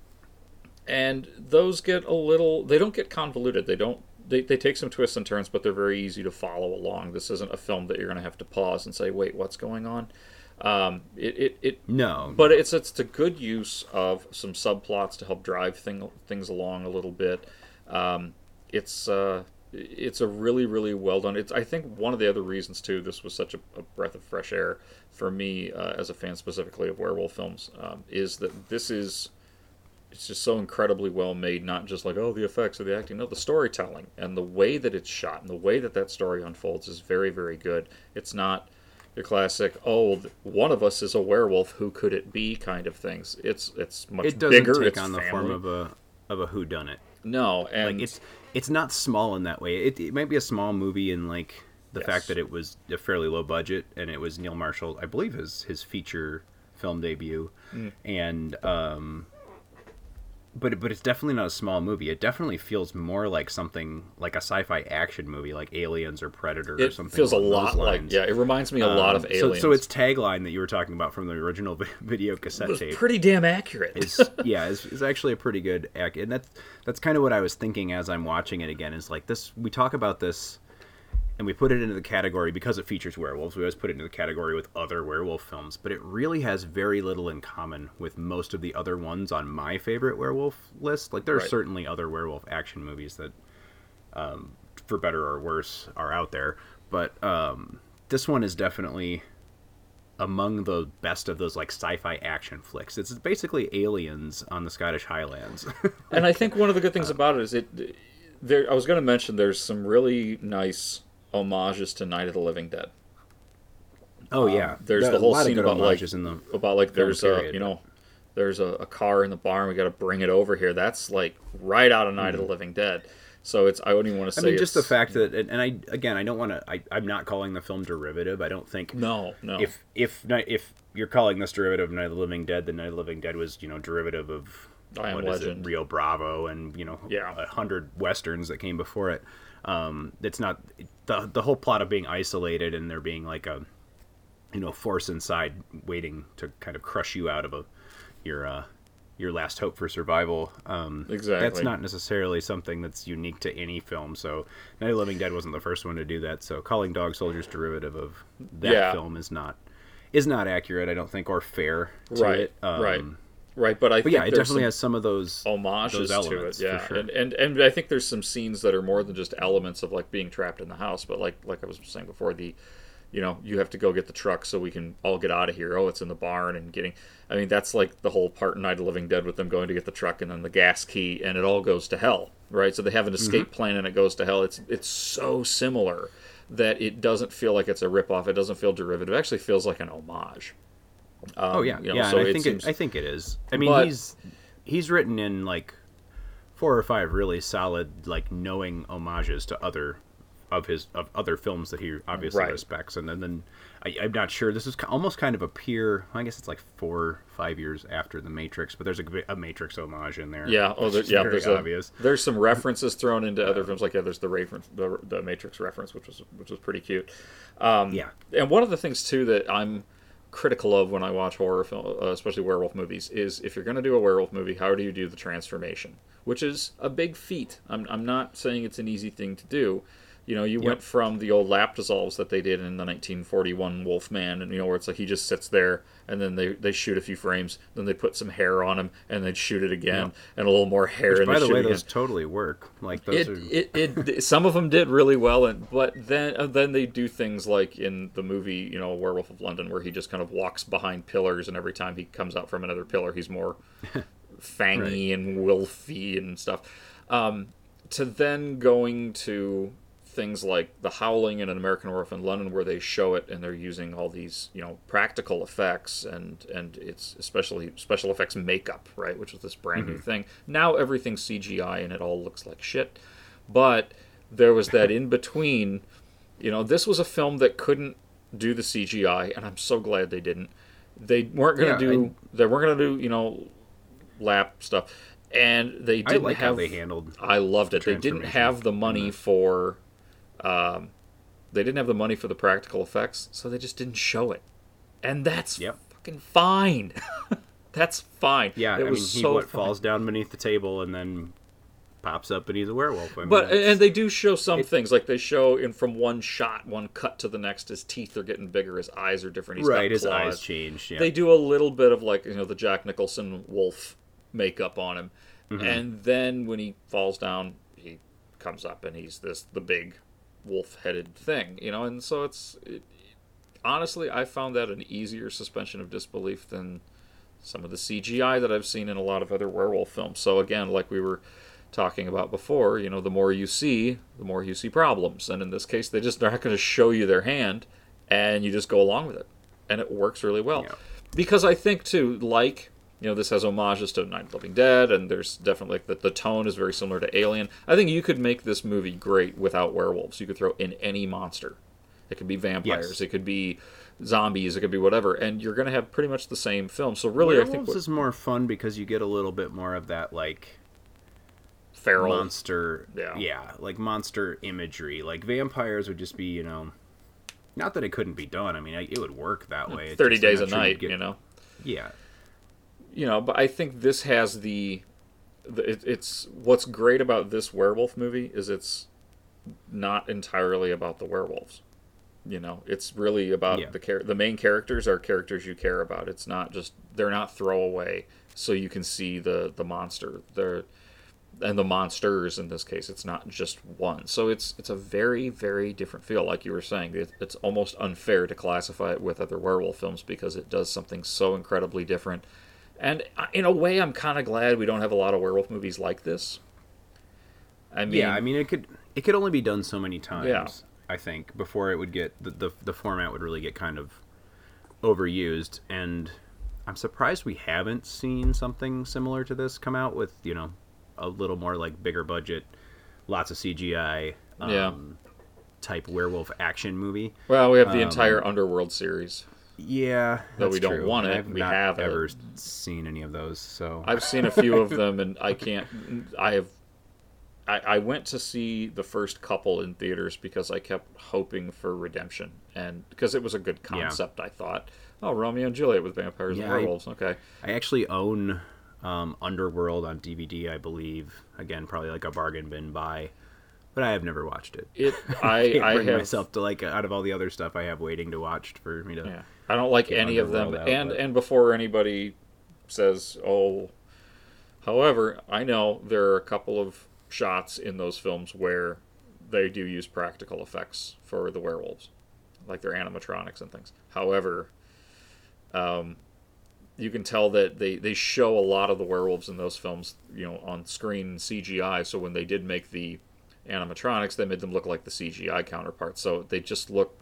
and those get a little. They don't get convoluted. They don't. They, they take some twists and turns, but they're very easy to follow along. This isn't a film that you're going to have to pause and say, "Wait, what's going on?" Um, it, it, it No, but it's it's a good use of some subplots to help drive thing, things along a little bit. Um, it's uh, it's a really really well done. It's I think one of the other reasons too. This was such a, a breath of fresh air for me uh, as a fan specifically of werewolf films um, is that this is it's just so incredibly well made. Not just like oh the effects or the acting, no the storytelling and the way that it's shot and the way that that story unfolds is very very good. It's not your classic oh one of us is a werewolf who could it be kind of things. It's it's much bigger. it doesn't bigger. take it's on the form of a of a who done it. no and Like it's it's not small in that way. It, it might be a small movie in like the Yes. fact that it was a fairly low budget and it was Neil Marshall, I believe, his his feature film debut, Mm. and um, but but it's definitely not a small movie. It definitely feels more like something like a sci-fi action movie, like Aliens or Predator or something. it feels a lot like yeah. It reminds me a lot of Um, aliens. So, so its tagline that you were talking about from the original video cassette It was tape pretty damn accurate. is yeah it's, is actually a pretty good act and that's that's kind of what i was thinking as i'm watching it again is like this we talk about this and we put it into the category because it features werewolves we always put it into the category with other werewolf films but it really has very little in common with most of the other ones on my favorite werewolf list like there are Right. certainly other werewolf action movies that um, for better or worse are out there but um, this one is definitely among the best of those like sci-fi action flicks. It's basically aliens on the Scottish Highlands. and I think one of the good things about it is it. There, I was going to mention there's some really nice homages to Night of the Living Dead. oh yeah, There's There the whole scene about like in the about like there's a you know there's a, a car in the barn. We got to bring it over here. That's like right out of Night of the Living Dead. So it's I wouldn't even want to Mm-hmm. I mean, just the fact that, and I again, I don't want to. I'm not calling the film derivative. I don't think No, no. if if if you're calling this derivative of Night of the Living Dead, then Night of the Living Dead was you know derivative of I Am is it, Legend. Rio Bravo, and you know Yeah. a hundred westerns that came before it. Um, it's not the the whole plot of being isolated and there being like a you know force inside waiting to kind of crush you out of a your uh, your last hope for survival. Um, That's not necessarily something that's unique to any film. So Night of the Living Dead wasn't the first one to do that. So calling Dog Soldiers derivative of that Yeah. film is not is not accurate. I don't think or fair. To right, it. Um, right, right. But I But think yeah, it definitely has some of those homages those to it. Yeah, sure. and, and and I think there's some scenes that are more than just elements of like being trapped in the house, but like like I was saying before, the you know you have to go get the truck so we can all get out of here. Oh, it's in the barn and getting. I mean, that's like the whole part in Night of Living Dead with them going to get the truck and then the gas key, and it all goes to hell, right? So they have an escape Mm-hmm. plan and it goes to hell. It's it's so similar that it doesn't feel like it's a ripoff. It doesn't feel derivative. It actually feels like an homage. Oh yeah, you know, yeah. so I think seems- it, I think it is. I mean, But- he's he's written in like four or five really solid, like knowing homages to other of his of other films that he obviously Right. respects, and then then I, I'm not sure. This is almost kind of a peer. I guess it's like four five years after the Matrix, but there's a, a Matrix homage in there. Yeah, oh, there, yeah. There's obvious. A, there's some references thrown into other films, like yeah, there's the reference, the, the Matrix reference, which was which was pretty cute. Um, yeah, And one of the things too that I'm critical of when I watch horror film, uh, especially werewolf movies, is if you're going to do a werewolf movie, how do you do the transformation? Which is a big feat. I'm I'm not saying it's an easy thing to do. You know, you went from the old lap dissolves that they did in the 1941 Wolfman, and you know where it's like he just sits there, and then they, they shoot a few frames, then they put some hair on him, and they'd shoot it again, and a little more hair, Which, and by the way, it those again. totally work. Like those It, are. it, it, some of them did really well, and but then uh, then they do things like in the movie, you know, Werewolf of London, where he just kind of walks behind pillars, and every time he comes out from another pillar, he's more fangy and wolfy and stuff. Um, to then going to things like The Howling and An American Werewolf in London, where they show it and they're using all these, you know, practical effects and and it's especially special effects makeup, right, which was this brand new mm-hmm. thing. Now everything's CGI and it all looks like shit. But there was that in between. You know, this was a film that couldn't do the CGI, and I'm so glad they didn't. They weren't going Yeah, to do. They weren't going to do. You know, lap stuff. and they didn't like have how they handled. I loved it. They didn't have the money mm-hmm. for, um, they didn't have the money for the practical effects, so they just didn't show it, and that's Yep. fucking fine. that's fine. Yeah, it I mean, was he so what falls down beneath the table and then pops up and he's a werewolf. I mean, But and they do show some things like they show in from one shot, one cut to the next. His teeth are getting bigger, his eyes are different. He's right, his eyes changed. Yeah. They do a little bit of like you know the Jack Nicholson wolf makeup on him, Mm-hmm. and then when he falls down, he comes up and he's this the big wolf-headed thing, you know. And so it's it, honestly, I found that an easier suspension of disbelief than some of the CGI that I've seen in a lot of other werewolf films. So again, like we were talking about before, you know, the more you see, the more you see problems. And in this case, they just they're not going to show you their hand, and you just go along with it, and it works really well. Yeah. Because I think too, like you know, this has homages to Night of the Living Dead, and there's definitely like the, the tone is very similar to Alien. I think you could make this movie great without werewolves. You could throw in any monster. It could be vampires. Yes. It could be zombies. It could be whatever, and you're going to have pretty much the same film. So really, I Werewolves think what, is more fun because you get a little bit more of that like feral. monster. Yeah. yeah, like monster imagery. Like vampires would just be, you know, not that it couldn't be done. I mean, it would work that way. Thirty days a night, get- you know. Yeah, you know but i think this has the, the it, it's what's great about this werewolf movie is it's not entirely about the werewolves. You know it's really about Yeah. the char- the main characters are characters you care about. It's not just they're not throwaway so you can see the the monster they're and the monsters in this case. It's not just one. So it's it's a very very different feel. Like you were saying it, it's almost unfair to classify it with other werewolf films because it does something so incredibly different and uh, in a way i'm kind of glad we don't have a lot of werewolf movies like this i mean, yeah. I mean, it could it could only be done so many times. Yeah. I think before it would get the, the the format would really get kind of overused, and I'm surprised we haven't seen something similar to this come out with you know a little more like bigger budget, lots of CGI. Um, Yeah. Type werewolf action movie. well we have the um, entire underworld series Yeah, Though we don't true. want it, I've we not have it. ever seen any of those, so I've seen a few of them, and I can't. I have. I, I went to see the first couple in theaters because I kept hoping for redemption, and because it was a good Yeah. concept. I thought, oh, Romeo and Juliet with vampires Yeah, and I- werewolves. Okay, I actually own um, Underworld on DVD, I believe. Again, probably like a bargain bin buy, but I have never watched it. it. I I bring have. myself to like out of all the other stuff I have waiting to watch for me to. Yeah, I don't like any of them, and and before anybody says, oh, however, I know there are a couple of shots in those films where they do use practical effects for the werewolves, like their animatronics and things. However, um, you can tell that they, they show a lot of the werewolves in those films, you know, on screen CGI. So when they did make the animatronics, they made them look like the CGI counterparts. So they just look,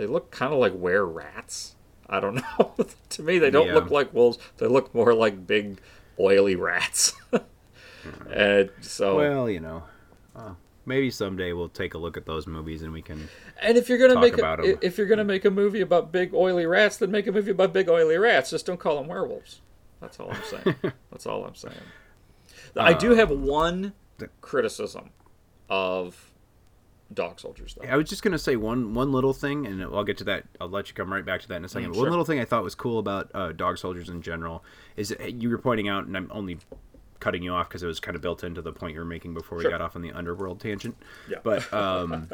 they look kind of like were rats. I don't know. to me, they don't Yeah. look like wolves. They look more like big, oily rats. and so, Well, you know, uh, maybe someday we'll take a look at those movies and we can. And if you're gonna make a, if you're gonna make a movie about big oily rats, then make a movie about big oily rats. Just don't call them werewolves. That's all I'm saying. That's all I'm saying. I Uh, do have one criticism of Dog Soldiers, though. I was just gonna say one one little thing, and I'll get to that. I'll let you come right back to that in a second. Mm, One little thing I thought was cool about uh, dog soldiers in general is that you were pointing out, and I'm only cutting you off because it was kind of built into the point you were making before we Sure. got off on the underworld tangent. Yeah. But um,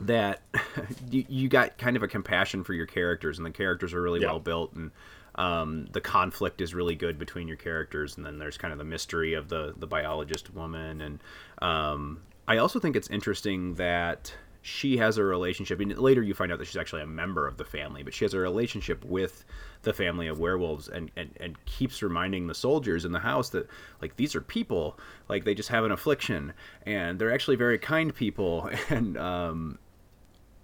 that you, you got kind of a compassion for your characters, and the characters are really Yeah. well built, and um, the conflict is really good between your characters, and then there's kind of the mystery of the the biologist woman, and um, I also think it's interesting that she has a relationship. And later, you find out that she's actually a member of the family, but she has a relationship with the family of werewolves, and and, and keeps reminding the soldiers in the house that like these are people, like they just have an affliction, and they're actually very kind people, and um,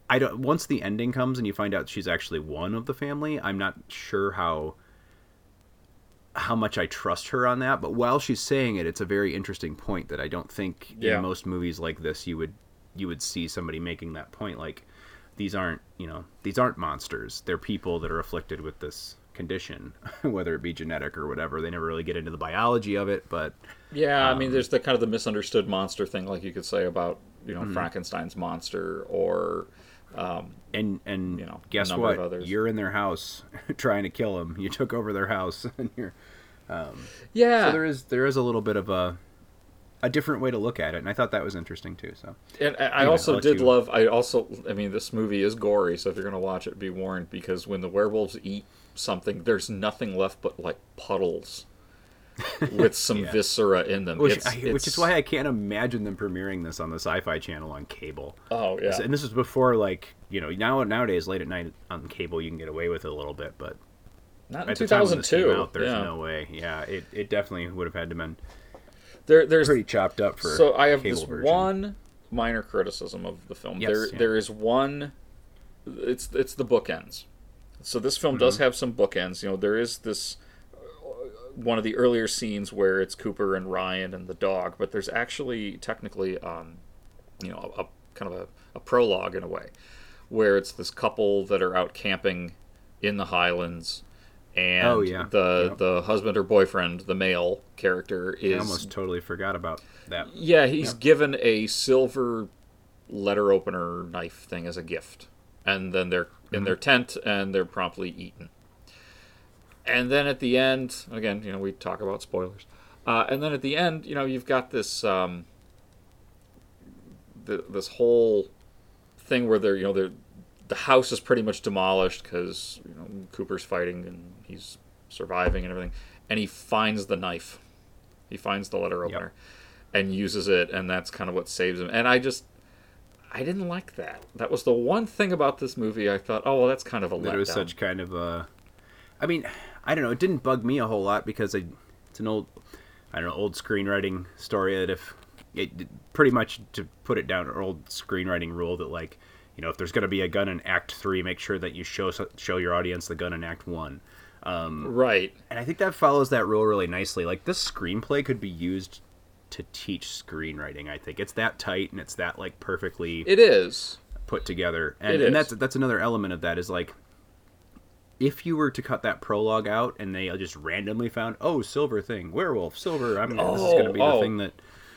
I don't. Once the ending comes and you find out she's actually one of the family, I'm not sure how how much I trust her on that. But while she's saying it, it's a very interesting point that I don't think Yeah. in most movies like this you would you would see somebody making that point. Like these aren't you know these aren't monsters. They're people that are afflicted with this condition, whether it be genetic or whatever. They never really get into the biology of it, but Yeah, I Um, mean, there's the kind of the misunderstood monster thing, like you could say about you know Mm-hmm. Frankenstein's monster, or Um, and and You know, guess what? You're in their house trying to kill them. You took over their house, and you're um, yeah, so there is there is a little bit of a a different way to look at it, and I thought that was interesting too. So And I- I Anyway, also did you- love. I also, I mean, this movie is gory, so if you're gonna watch it, be warned because when the werewolves eat something, there's nothing left but like puddles with some Yeah. viscera in them. which, I, which is why I can't imagine them premiering this on the Sci-Fi Channel on cable. Oh yeah, And this was before, like you know, now nowadays late at night on cable you can get away with it a little bit, but not in at the time when this came 2002. out, there's yeah. no way. Yeah, it, it definitely would have had to been there, there's pretty chopped up for. so I have this version. one minor criticism of the film. Yes, there, yeah. there is one. It's it's the bookends. So this film does Mm-hmm. have some bookends. You know, there is this one of the earlier scenes where it's Cooper and Ryan and the dog, but there's actually technically, um, you know, a, a kind of a, a prologue in a way, where it's this couple that are out camping in the Highlands. And Oh, yeah. the Yep. the husband or boyfriend, the male character, is I almost totally forgot about that. yeah, he's given a silver letter opener knife thing as a gift. And then they're in their tent and they're promptly eaten. And then at the end, again, you know, we talk about spoilers. Uh, and then at the end, you know, you've got this um, th- this whole thing where they're, you know, they're, the house is pretty much demolished because you know Cooper's fighting and he's surviving and everything, and he finds the knife. He finds the letter opener and uses it, and that's kind of what saves him. And I just, I didn't like that. That was the one thing about this movie I thought, oh well, that's kind of a That letdown. was such kind of a. I mean, I don't know. It didn't bug me a whole lot because I, it's an old, I don't know, old screenwriting story that if it pretty much to put it down, an old screenwriting rule that like, you know, if there's going to be a gun in Act Three, make sure that you show show your audience the gun in Act One. Um, right. And I think that follows that rule really nicely. Like this screenplay could be used to teach screenwriting. I think it's that tight and it's that like perfectly It is. put together. And, and that's that's another element of that is like if you were to cut that prologue out and they just randomly found oh silver thing werewolf silver I mean this is going to be Oh, the oh. thing that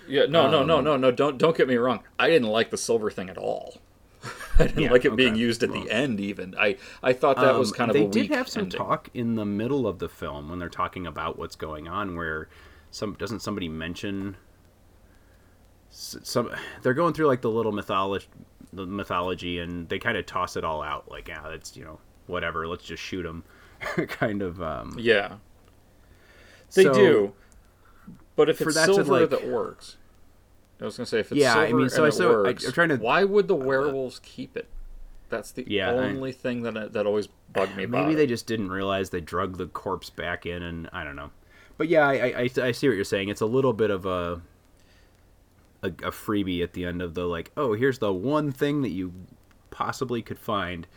Yeah. No. no. No. Um, No. No. Don't don't get me wrong. I didn't like the silver thing at all. I didn't Yeah, like it being used at Well. the end. Even I I thought that was Um, kind of they did have some ending. talk in the middle of the film when they're talking about what's going on where some doesn't somebody mention some they're going through like the little mythology the mythology and they kind of toss it all out like yeah that's you know whatever let's just shoot them kind of um Yeah. They So- do. But if it's silver like- that works. I was gonna say if it's Yeah, I silver mean, so and I it saw- I- works, I'm trying to- why would the werewolves keep it? That's the Yeah, I- only thing that that always bugged me about Maybe they it. just didn't realize they drug the corpse back in, and I don't know. But yeah, I, I, I I see what you're saying. It's a little bit of a, a a freebie at the end of the like, oh, here's the one thing that you possibly could find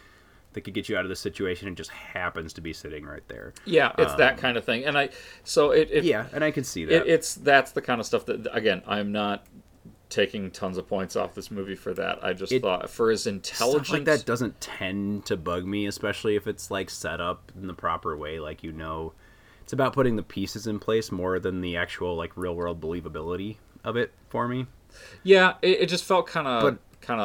that could get you out of the situation, and just happens to be sitting right there. Yeah, it's that kind of thing, and I so it, it Um, Yeah, and I can see that. it, it's that's the kind of stuff that again I'm not taking tons of points off this movie for that. I just It- thought for his intelligence like that doesn't tend to bug me, especially if it's like set up in the proper way. Like you know, it's about putting the pieces in place more than the actual like real world believability of it for me. yeah, it, it just felt kind of But- kind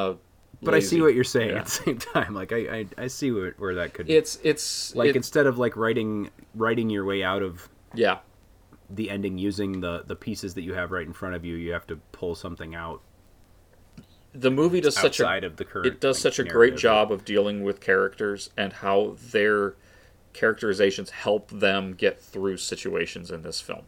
But I see what you're saying Yeah. at the same time. Like I, I, I see where, where that could It's it's like it- instead of like writing writing your way out of yeah the ending using the the pieces that you have right in front of you, you have to pull something out the movie does such a of the current. it does like, such a great job of dealing with characters and how their characterizations help them get through situations in this film.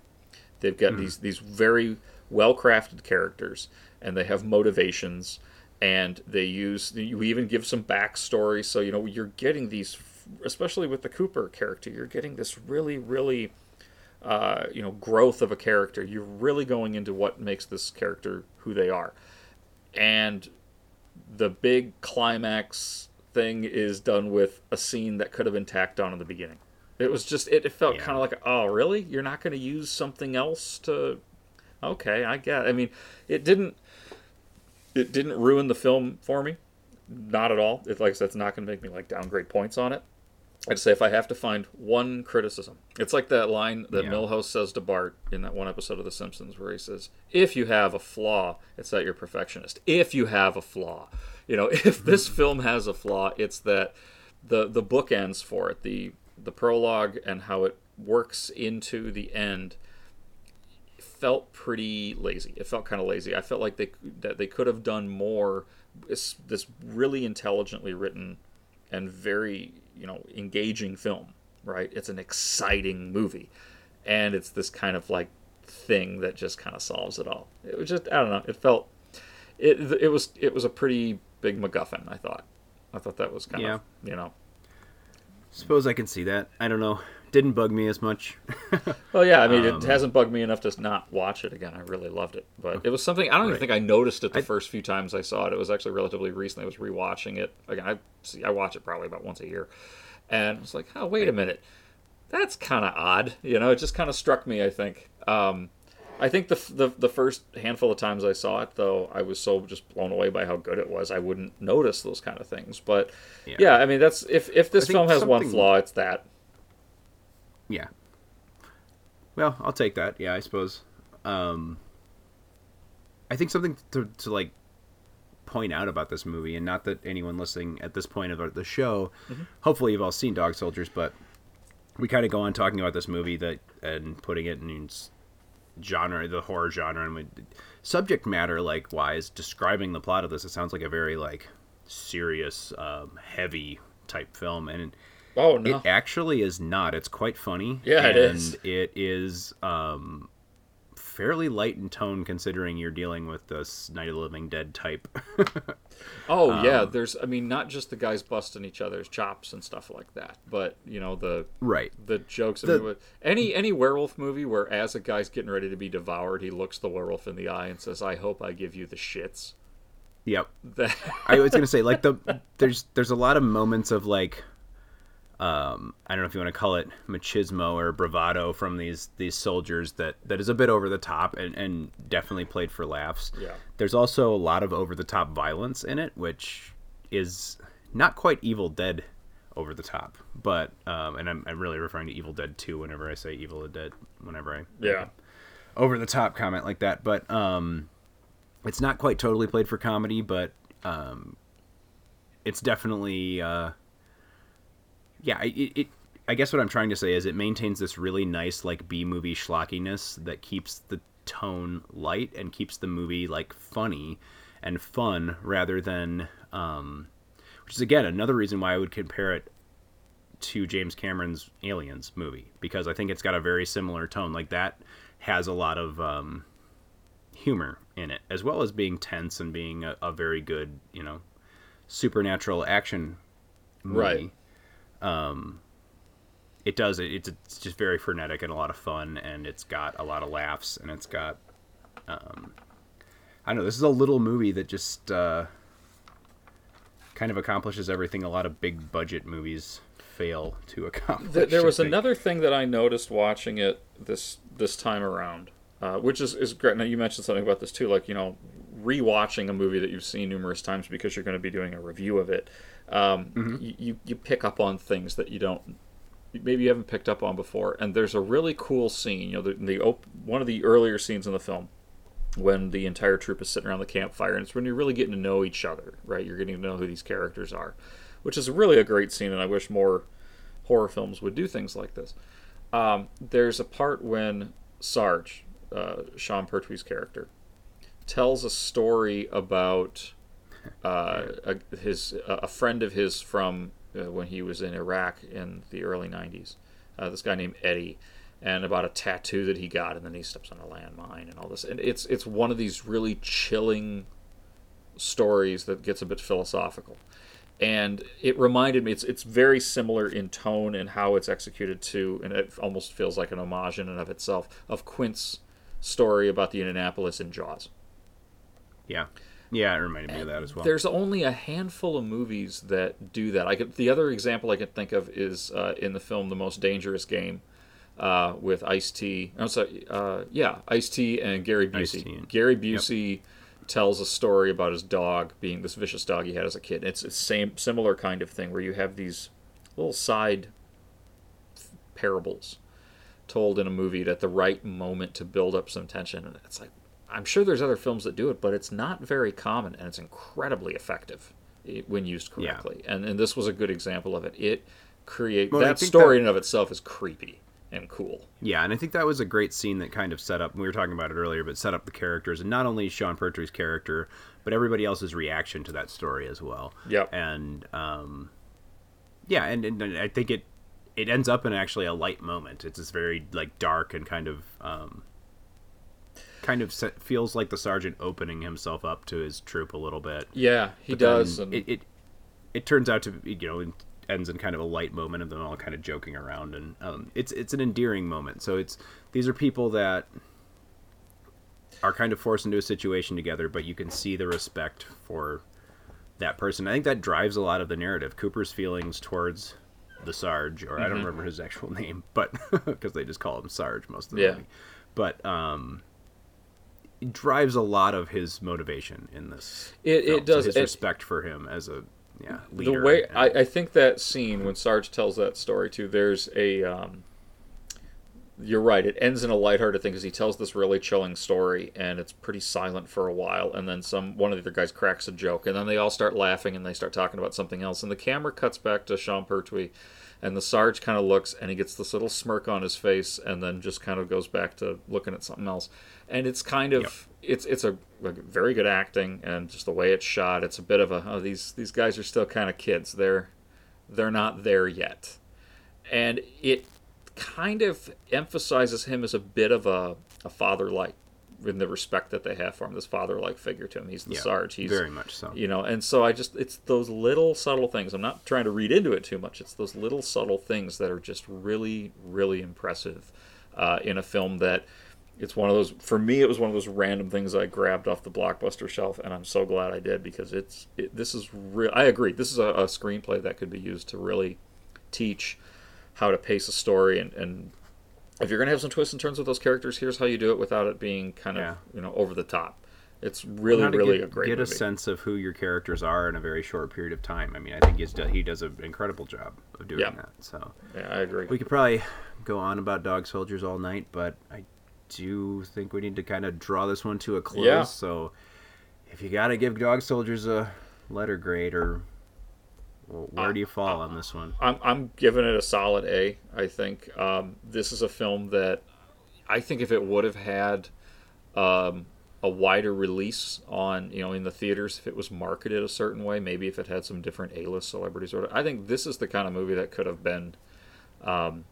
They've got hmm. these these very well crafted characters, and they have motivations, and they use you even give some backstory. So you know you're getting these, especially with the Cooper character, you're getting this really really. Uh, you know, growth of a character. You're really going into what makes this character who they are, and the big climax thing is done with a scene that could have been tacked on in the beginning. It was just it, it felt Yeah. kind of like oh really you're not going to use something else to okay I get it. I mean it didn't it didn't ruin the film for me not at all it like I said it's not going to make me like downgrade points on it I'd say if I have to find one criticism, it's like that line that Yeah. Milhouse says to Bart in that one episode of The Simpsons where he says, "If you have a flaw, it's that you're perfectionist. If you have a flaw, you know, if this film has a flaw, it's that the the bookends for it, the the prologue and how it works into the end felt pretty lazy. It felt kind of lazy. I felt like they that they could have done more. This this really intelligently written and very you know engaging film. Right, it's an exciting movie, and it's this kind of like thing that just kind of solves it all. It was just I don't know. It felt it it was it was a pretty big MacGuffin. I thought. I thought that was kind Yeah. of you know Suppose I can see that. I don't know. Didn't bug me as much. Well, yeah, I mean, Um, it hasn't bugged me enough to not watch it again. I really loved it, but it was something I don't even think I noticed it the I- first few times I saw it. It was actually relatively recently. I was rewatching it again. I see, I watch it probably about once a year, and it's like, oh, wait a minute, that's kind of odd. You know, it just kind of struck me. I think. Um, I think the, the the first handful of times I saw it, though, I was so just blown away by how good it was. I wouldn't notice those kind of things. But yeah, Yeah. I mean, that's if if this film has one flaw, it's that. Yeah. Well, I'll take that. Yeah, I suppose. Um, I think something to, to like point out about this movie, and not that anyone listening at this point of the show, hopefully you've all seen Dog Soldiers, but we kind of go on talking about this movie that and putting it in genre, the horror genre, and we, subject matter like wise, describing the plot of this, it sounds like a very like serious, um, heavy type film, and. Oh no. It actually is not. It's quite funny. Yeah, it and is. It is um, fairly light in tone considering you're dealing with this Night of the Living Dead type. Oh yeah, Um, there's I mean not just the guys busting each other's chops and stuff like that, but you know the right. the jokes. I mean, any any werewolf movie where as a guy's getting ready to be devoured, he looks the werewolf in the eye and says, "I hope I give you the shits." Yep. I was gonna say like the there's there's a lot of moments of like um I don't know if you want to call it machismo or bravado from these these soldiers that that is a bit over the top and and definitely played for laughs. Yeah. There's also a lot of over the top violence in it, which is not quite Evil Dead over the top, but um and I'm I'm really referring to Evil Dead 2 whenever I say Evil Dead whenever I yeah. over the top comment like that, but um, it's not quite totally played for comedy, but um, it's definitely uh, yeah. It, it I guess what I'm trying to say is it maintains this really nice like B movie schlockiness that keeps the tone light and keeps the movie like funny and fun rather than um, which is again another reason why I would compare it to James Cameron's Aliens movie because I think it's got a very similar tone. Like that has a lot of um, humor in it, as well as being tense and being a, a very good, you know, supernatural action movie. Right. Um, it does it. It's, it's just very frenetic and a lot of fun, and it's got a lot of laughs, and it's got. Um, I don't know. This is a little movie that just uh, kind of accomplishes everything a lot of big budget movies fail to accomplish. There was another thing that I noticed watching it this this time around, uh, which is, is great. Now you mentioned something about this too, like you know, rewatching a movie that you've seen numerous times because you're going to be doing a review of it. Um, Mm-hmm. you you pick up on things that you don't maybe you haven't picked up on before. And there's a really cool scene. You know, the, the op- one of the earlier scenes in the film when the entire troop is sitting around the campfire, and it's when you're really getting to know each other, right? You're getting to know who these characters are, which is really a great scene, and I wish more horror films would do things like this. Um, there's a part when Sarge, uh, Sean Pertwee's character, tells a story about uh, a, his a friend of his from uh, when he was in Iraq in the early '90s. Uh, this guy named Eddie, and about a tattoo that he got, and then he steps on a landmine and all this. And it's it's one of these really chilling stories that gets a bit philosophical. And it reminded me, it's it's very similar in tone and how it's executed to, and it almost feels like an homage in and of itself of Quint's story about the Indianapolis in Jaws. Yeah, yeah, it reminded me of that as well. There's only a handful of movies that do that. I could, the other example I can think of is uh, in the film The Most Dangerous Game uh, with Ice T. I'm sorry, uh, yeah, Ice T and Gary Busey. And- Gary Busey tells a story about his dog being this vicious dog he had as a kid. It's a same similar kind of thing where you have these little side parables told in a movie at the right moment to build up some tension. And it's like, I'm sure there's other films that do it, but it's not very common and it's incredibly effective when used Yeah. correctly. And, and this was a good example of it. It create Well, that story that- in and of itself is creepy and cool. Yeah, and I think that was a great scene that kind of set up. We were talking about it earlier, but set up the characters, and not only Sean Pertwee's character, but everybody else's reaction to that story as well. Yep. And um, yeah, and, and I think it it ends up in actually a light moment. It's this very like dark and kind of um, kind of feels like the sergeant opening himself up to his troop a little bit. Yeah, he But does. And It, it it turns out to be, you know ends in kind of a light moment of them all kind of joking around, and um, it's it's an endearing moment. So it's these are people that are kind of forced into a situation together, but you can see the respect for that person. I think that drives a lot of the narrative. Cooper's feelings towards the Sarge, or Mm-hmm. I don't remember his actual name, but because they just call him Sarge most of the Yeah. movie. But um, drives a lot of his motivation in this. It- it film. So does. his It- respect for him as a yeah leader. the way and- I, I think that scene when Sarge tells that story too, there's a um, you're right. It ends in a lighthearted thing because he tells this really chilling story, and it's pretty silent for a while, and then some one of the other guys cracks a joke, and then they all start laughing and they start talking about something else, and the camera cuts back to Sean Pertwee, and the Sarge kind of looks and he gets this little smirk on his face, and then just kind of goes back to looking at something else, and it's kind of it's it's a like, very good acting and just the way it's shot. It's a bit of a oh, these these guys are still kind of kids. They're they're not there yet, and it kind of emphasizes him as a bit of a, a father like in the respect that they have for him this father like figure to him. He's the Yeah, sarge. He's very much so. you know and so i just it's those little subtle things. I'm not trying to read into it too much. It's those little subtle things that are just really really impressive uh, in a film that it's one of those for me it was one of those random things i grabbed off the blockbuster shelf and i'm so glad i did because it's it, this is real i agree. This is a, a screenplay that could be used to really teach how to pace a story and, and if you're going to have some twists and turns with those characters here's how you do it without it being kind of Yeah. you know over the top it's really really get, a great get movie a sense of who your characters are in a very short period of time. I mean, I think he's do, he does an incredible job of doing Yeah. that. So yeah i agree we could probably go on about dog soldiers all night, but I do think we need to kind of draw this one to a close. Yeah. So if you got to give dog soldiers a letter grade, or well, where do you fall on this one? I'm, I'm giving it a solid A. I think um, this is a film that I think if it would have had um, a wider release on, you know, in the theaters, if it was marketed a certain way, maybe if it had some different A-list celebrities or I think this is the kind of movie that could have been um,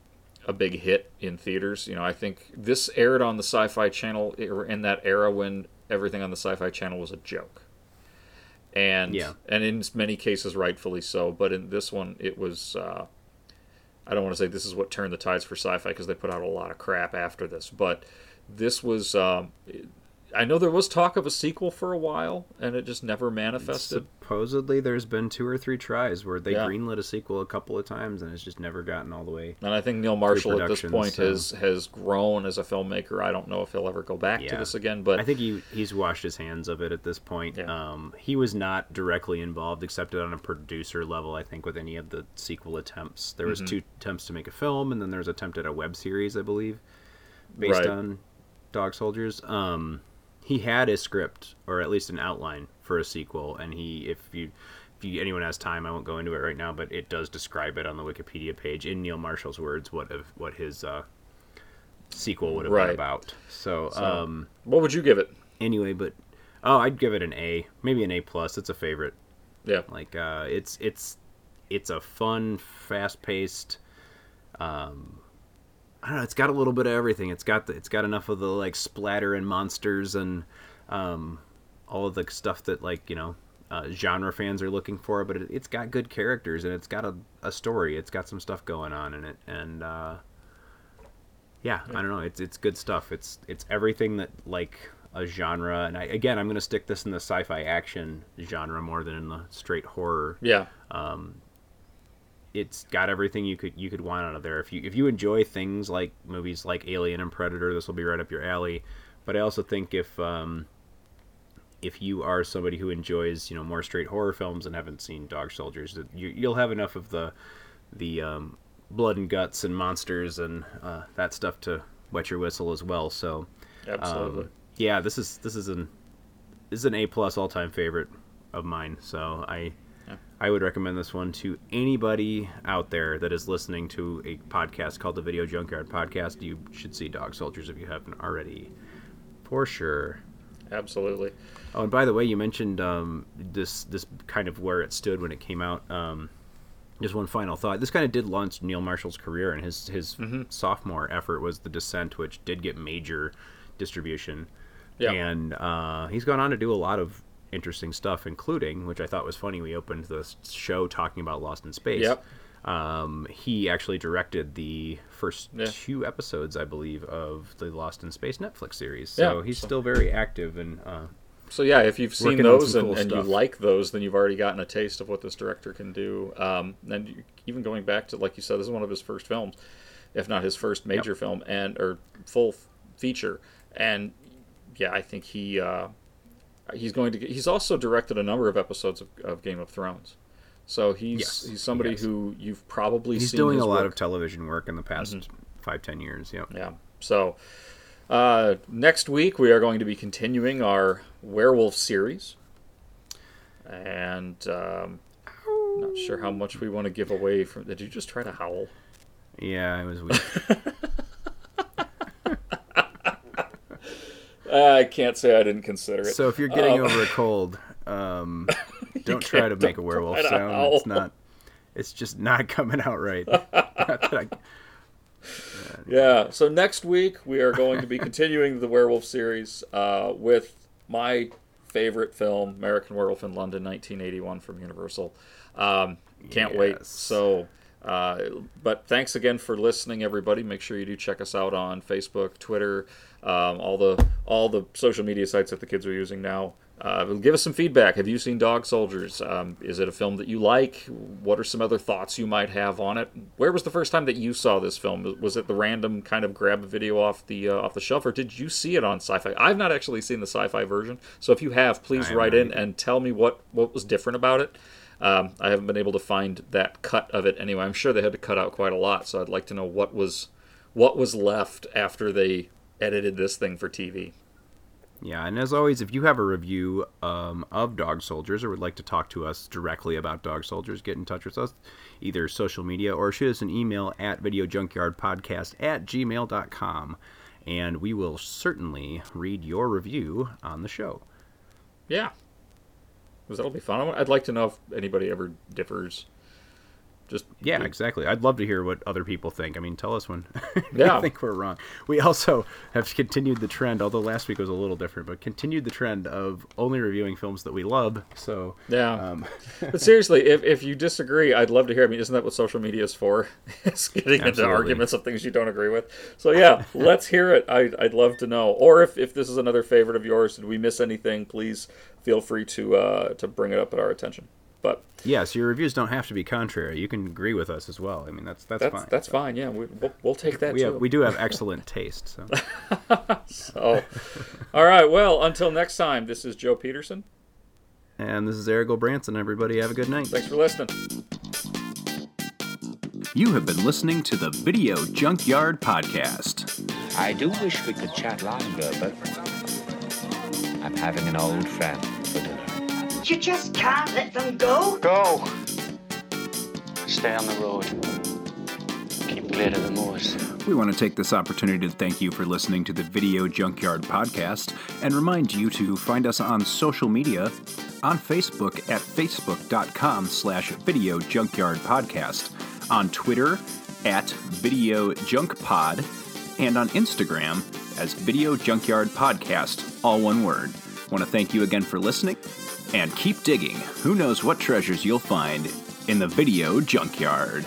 a big hit in theaters. You know, I think this aired on the Sci-Fi Channel in that era when everything on the Sci-Fi Channel was a joke and Yeah. and in many cases rightfully so but in this one it was uh, i don't want to say this is what turned the tides for sci-fi because they put out a lot of crap after this but this was um, i know there was talk of a sequel for a while and it just never manifested Supposedly, there's been two or three tries where they Yeah. greenlit a sequel a couple of times, and it's just never gotten all the way. and i think neil marshall at this point so- has has grown as a filmmaker i don't know if he'll ever go back to this again but I think he he's washed his hands of it at this point. Yeah. Um, he was not directly involved, except on a producer level. I think with any of the sequel attempts, there Mm-hmm. was two attempts to make a film, and then there was attempt at a web series, I believe, based Right. on Dog Soldiers. Um, he had a script or at least an outline for a sequel, and he if you. If you, anyone has time, I won't go into it right now, but it does describe it on the Wikipedia page in Neil Marshall's words what if, what his uh, sequel would have Right. been about. So, um, what would you give it anyway but oh i'd give it an a maybe an a plus it's a favorite yeah like uh it's it's it's a fun fast-paced um i don't know it's got a little bit of everything it's got the, it's got enough of the like splatter and monsters and um all of the stuff that like you know uh, genre fans are looking for but it, it's got good characters and it's got a, a story it's got some stuff going on in it and uh yeah, I don't know. It's it's good stuff. It's it's everything that like a genre, and I, again, I'm going to stick this in the sci-fi action genre more than in the straight horror. yeah It's got everything you could you could want out of there. If you if you enjoy things like movies like Alien and Predator, this will be right up your alley. But I also think if um, if you are somebody who enjoys you know more straight horror films and haven't seen Dog Soldiers, you, you'll have enough of the the um, blood and guts and monsters and uh, that stuff to wet your whistle as well. So Absolutely. um, yeah, this is this is an this is an A plus all time favorite of mine. So I I would recommend this one to anybody out there that is listening to a podcast called the Video Junkyard Podcast. You should see Dog Soldiers if you haven't already, for sure. Absolutely. Oh, and by the way, you mentioned um, this this kind of where it stood when it came out. Um, just one final thought. This kind of did launch Neil Marshall's career, and his his Mm-hmm. sophomore effort was The Descent, which did get major distribution. Yeah. And uh, he's gone on to do a lot of interesting stuff, including, which I thought was funny. We opened the show talking about Lost in Space. Yep. Um, he actually directed the first Yeah. two episodes, I believe, of the Lost in Space Netflix series. So Yeah, he's so- still very active and. Uh, So yeah, if you've seen those and, cool and you like those, then you've already gotten a taste of what this director can do. Um, and even going back to like you said, this is one of his first films, if not his first major film and or full f- feature. And yeah, I think he uh, he's going to. Get, he's also directed a number of episodes of, of Game of Thrones. So he's Yes, he's somebody who you've probably he's seen doing a lot work. of television work in the past Mm-hmm. five ten years. Yep. Yeah. So uh, next week we are going to be continuing our werewolf series, and um, not sure how much we want to give away from. Did you just try to howl? Yeah, it was weird. Uh, I can't say I didn't consider it. so if you're getting Um, over a cold, um, don't try to make a werewolf sound. howl. It's not. It's just not coming out right. I- Yeah. So next week we are going to be continuing the werewolf series uh, with my favorite film, American Werewolf in London, 1981 from Universal. Um, can't wait. So. Uh, but thanks again for listening, everybody. Make sure you do check us out on Facebook, Twitter, um, all the all the social media sites that the kids are using now. Uh, give us some feedback. Have you seen Dog Soldiers? Um, is it a film that you like? What are some other thoughts you might have on it? Where was the first time that you saw this film? Was it the random kind of grab a video off the uh, off the shelf, or did you see it on Sci-Fi? I've not actually seen the Sci-Fi version, so if you have, please write in either. and tell me what what was different about it. Um, I haven't been able to find that cut of it anyway. I'm sure they had to cut out quite a lot, so I'd like to know what was what was left after they edited this thing for TV. Yeah, and as always, if you have a review um, of Dog Soldiers or would like to talk to us directly about Dog Soldiers, get in touch with us, either social media or shoot us an email at videojunkyardpodcast at gmail.com, and we will certainly read your review on the show. Yeah, because that'll be fun. I'd like to know if anybody ever differs. Just Yeah, exactly. I'd love to hear what other people think. I mean, tell us when Yeah. you think we're wrong. We also have continued the trend, although last week was a little different, but continued the trend of only reviewing films that we love. So Yeah. um, but seriously, if, if you disagree, I'd love to hear. I mean, isn't that what social media is for? it's getting into arguments of things you don't agree with. So yeah, let's hear it. I, I'd love to know. Or if, if this is another favorite of yours, did we miss anything? Please feel free to uh, to bring it up at our attention. But yes, your reviews don't have to be contrary. You can agree with us as well. I mean, that's that's, that's fine. that's fine. Yeah, we, we'll, we'll take that we too. have, we do have excellent taste. So So, all right. Well, until next time, this is Joe Peterson. and this is Erik Branson. Everybody have a good night. Thanks for listening. You have been listening to the Video Junkyard Podcast. I do wish we could chat longer, but I'm having an old friend for dinner. You just can't let them go. Go! Stay on the road. Keep clear of the moors. We want to take this opportunity to thank you for listening to the Video Junkyard Podcast and remind you to find us on social media on Facebook at facebook.com slash video junkyard podcast, on Twitter at video junk pod, and on Instagram as Video Junkyard Podcast, all one word. Want to thank you again for listening and keep digging. Who knows what treasures you'll find in the Video Junkyard.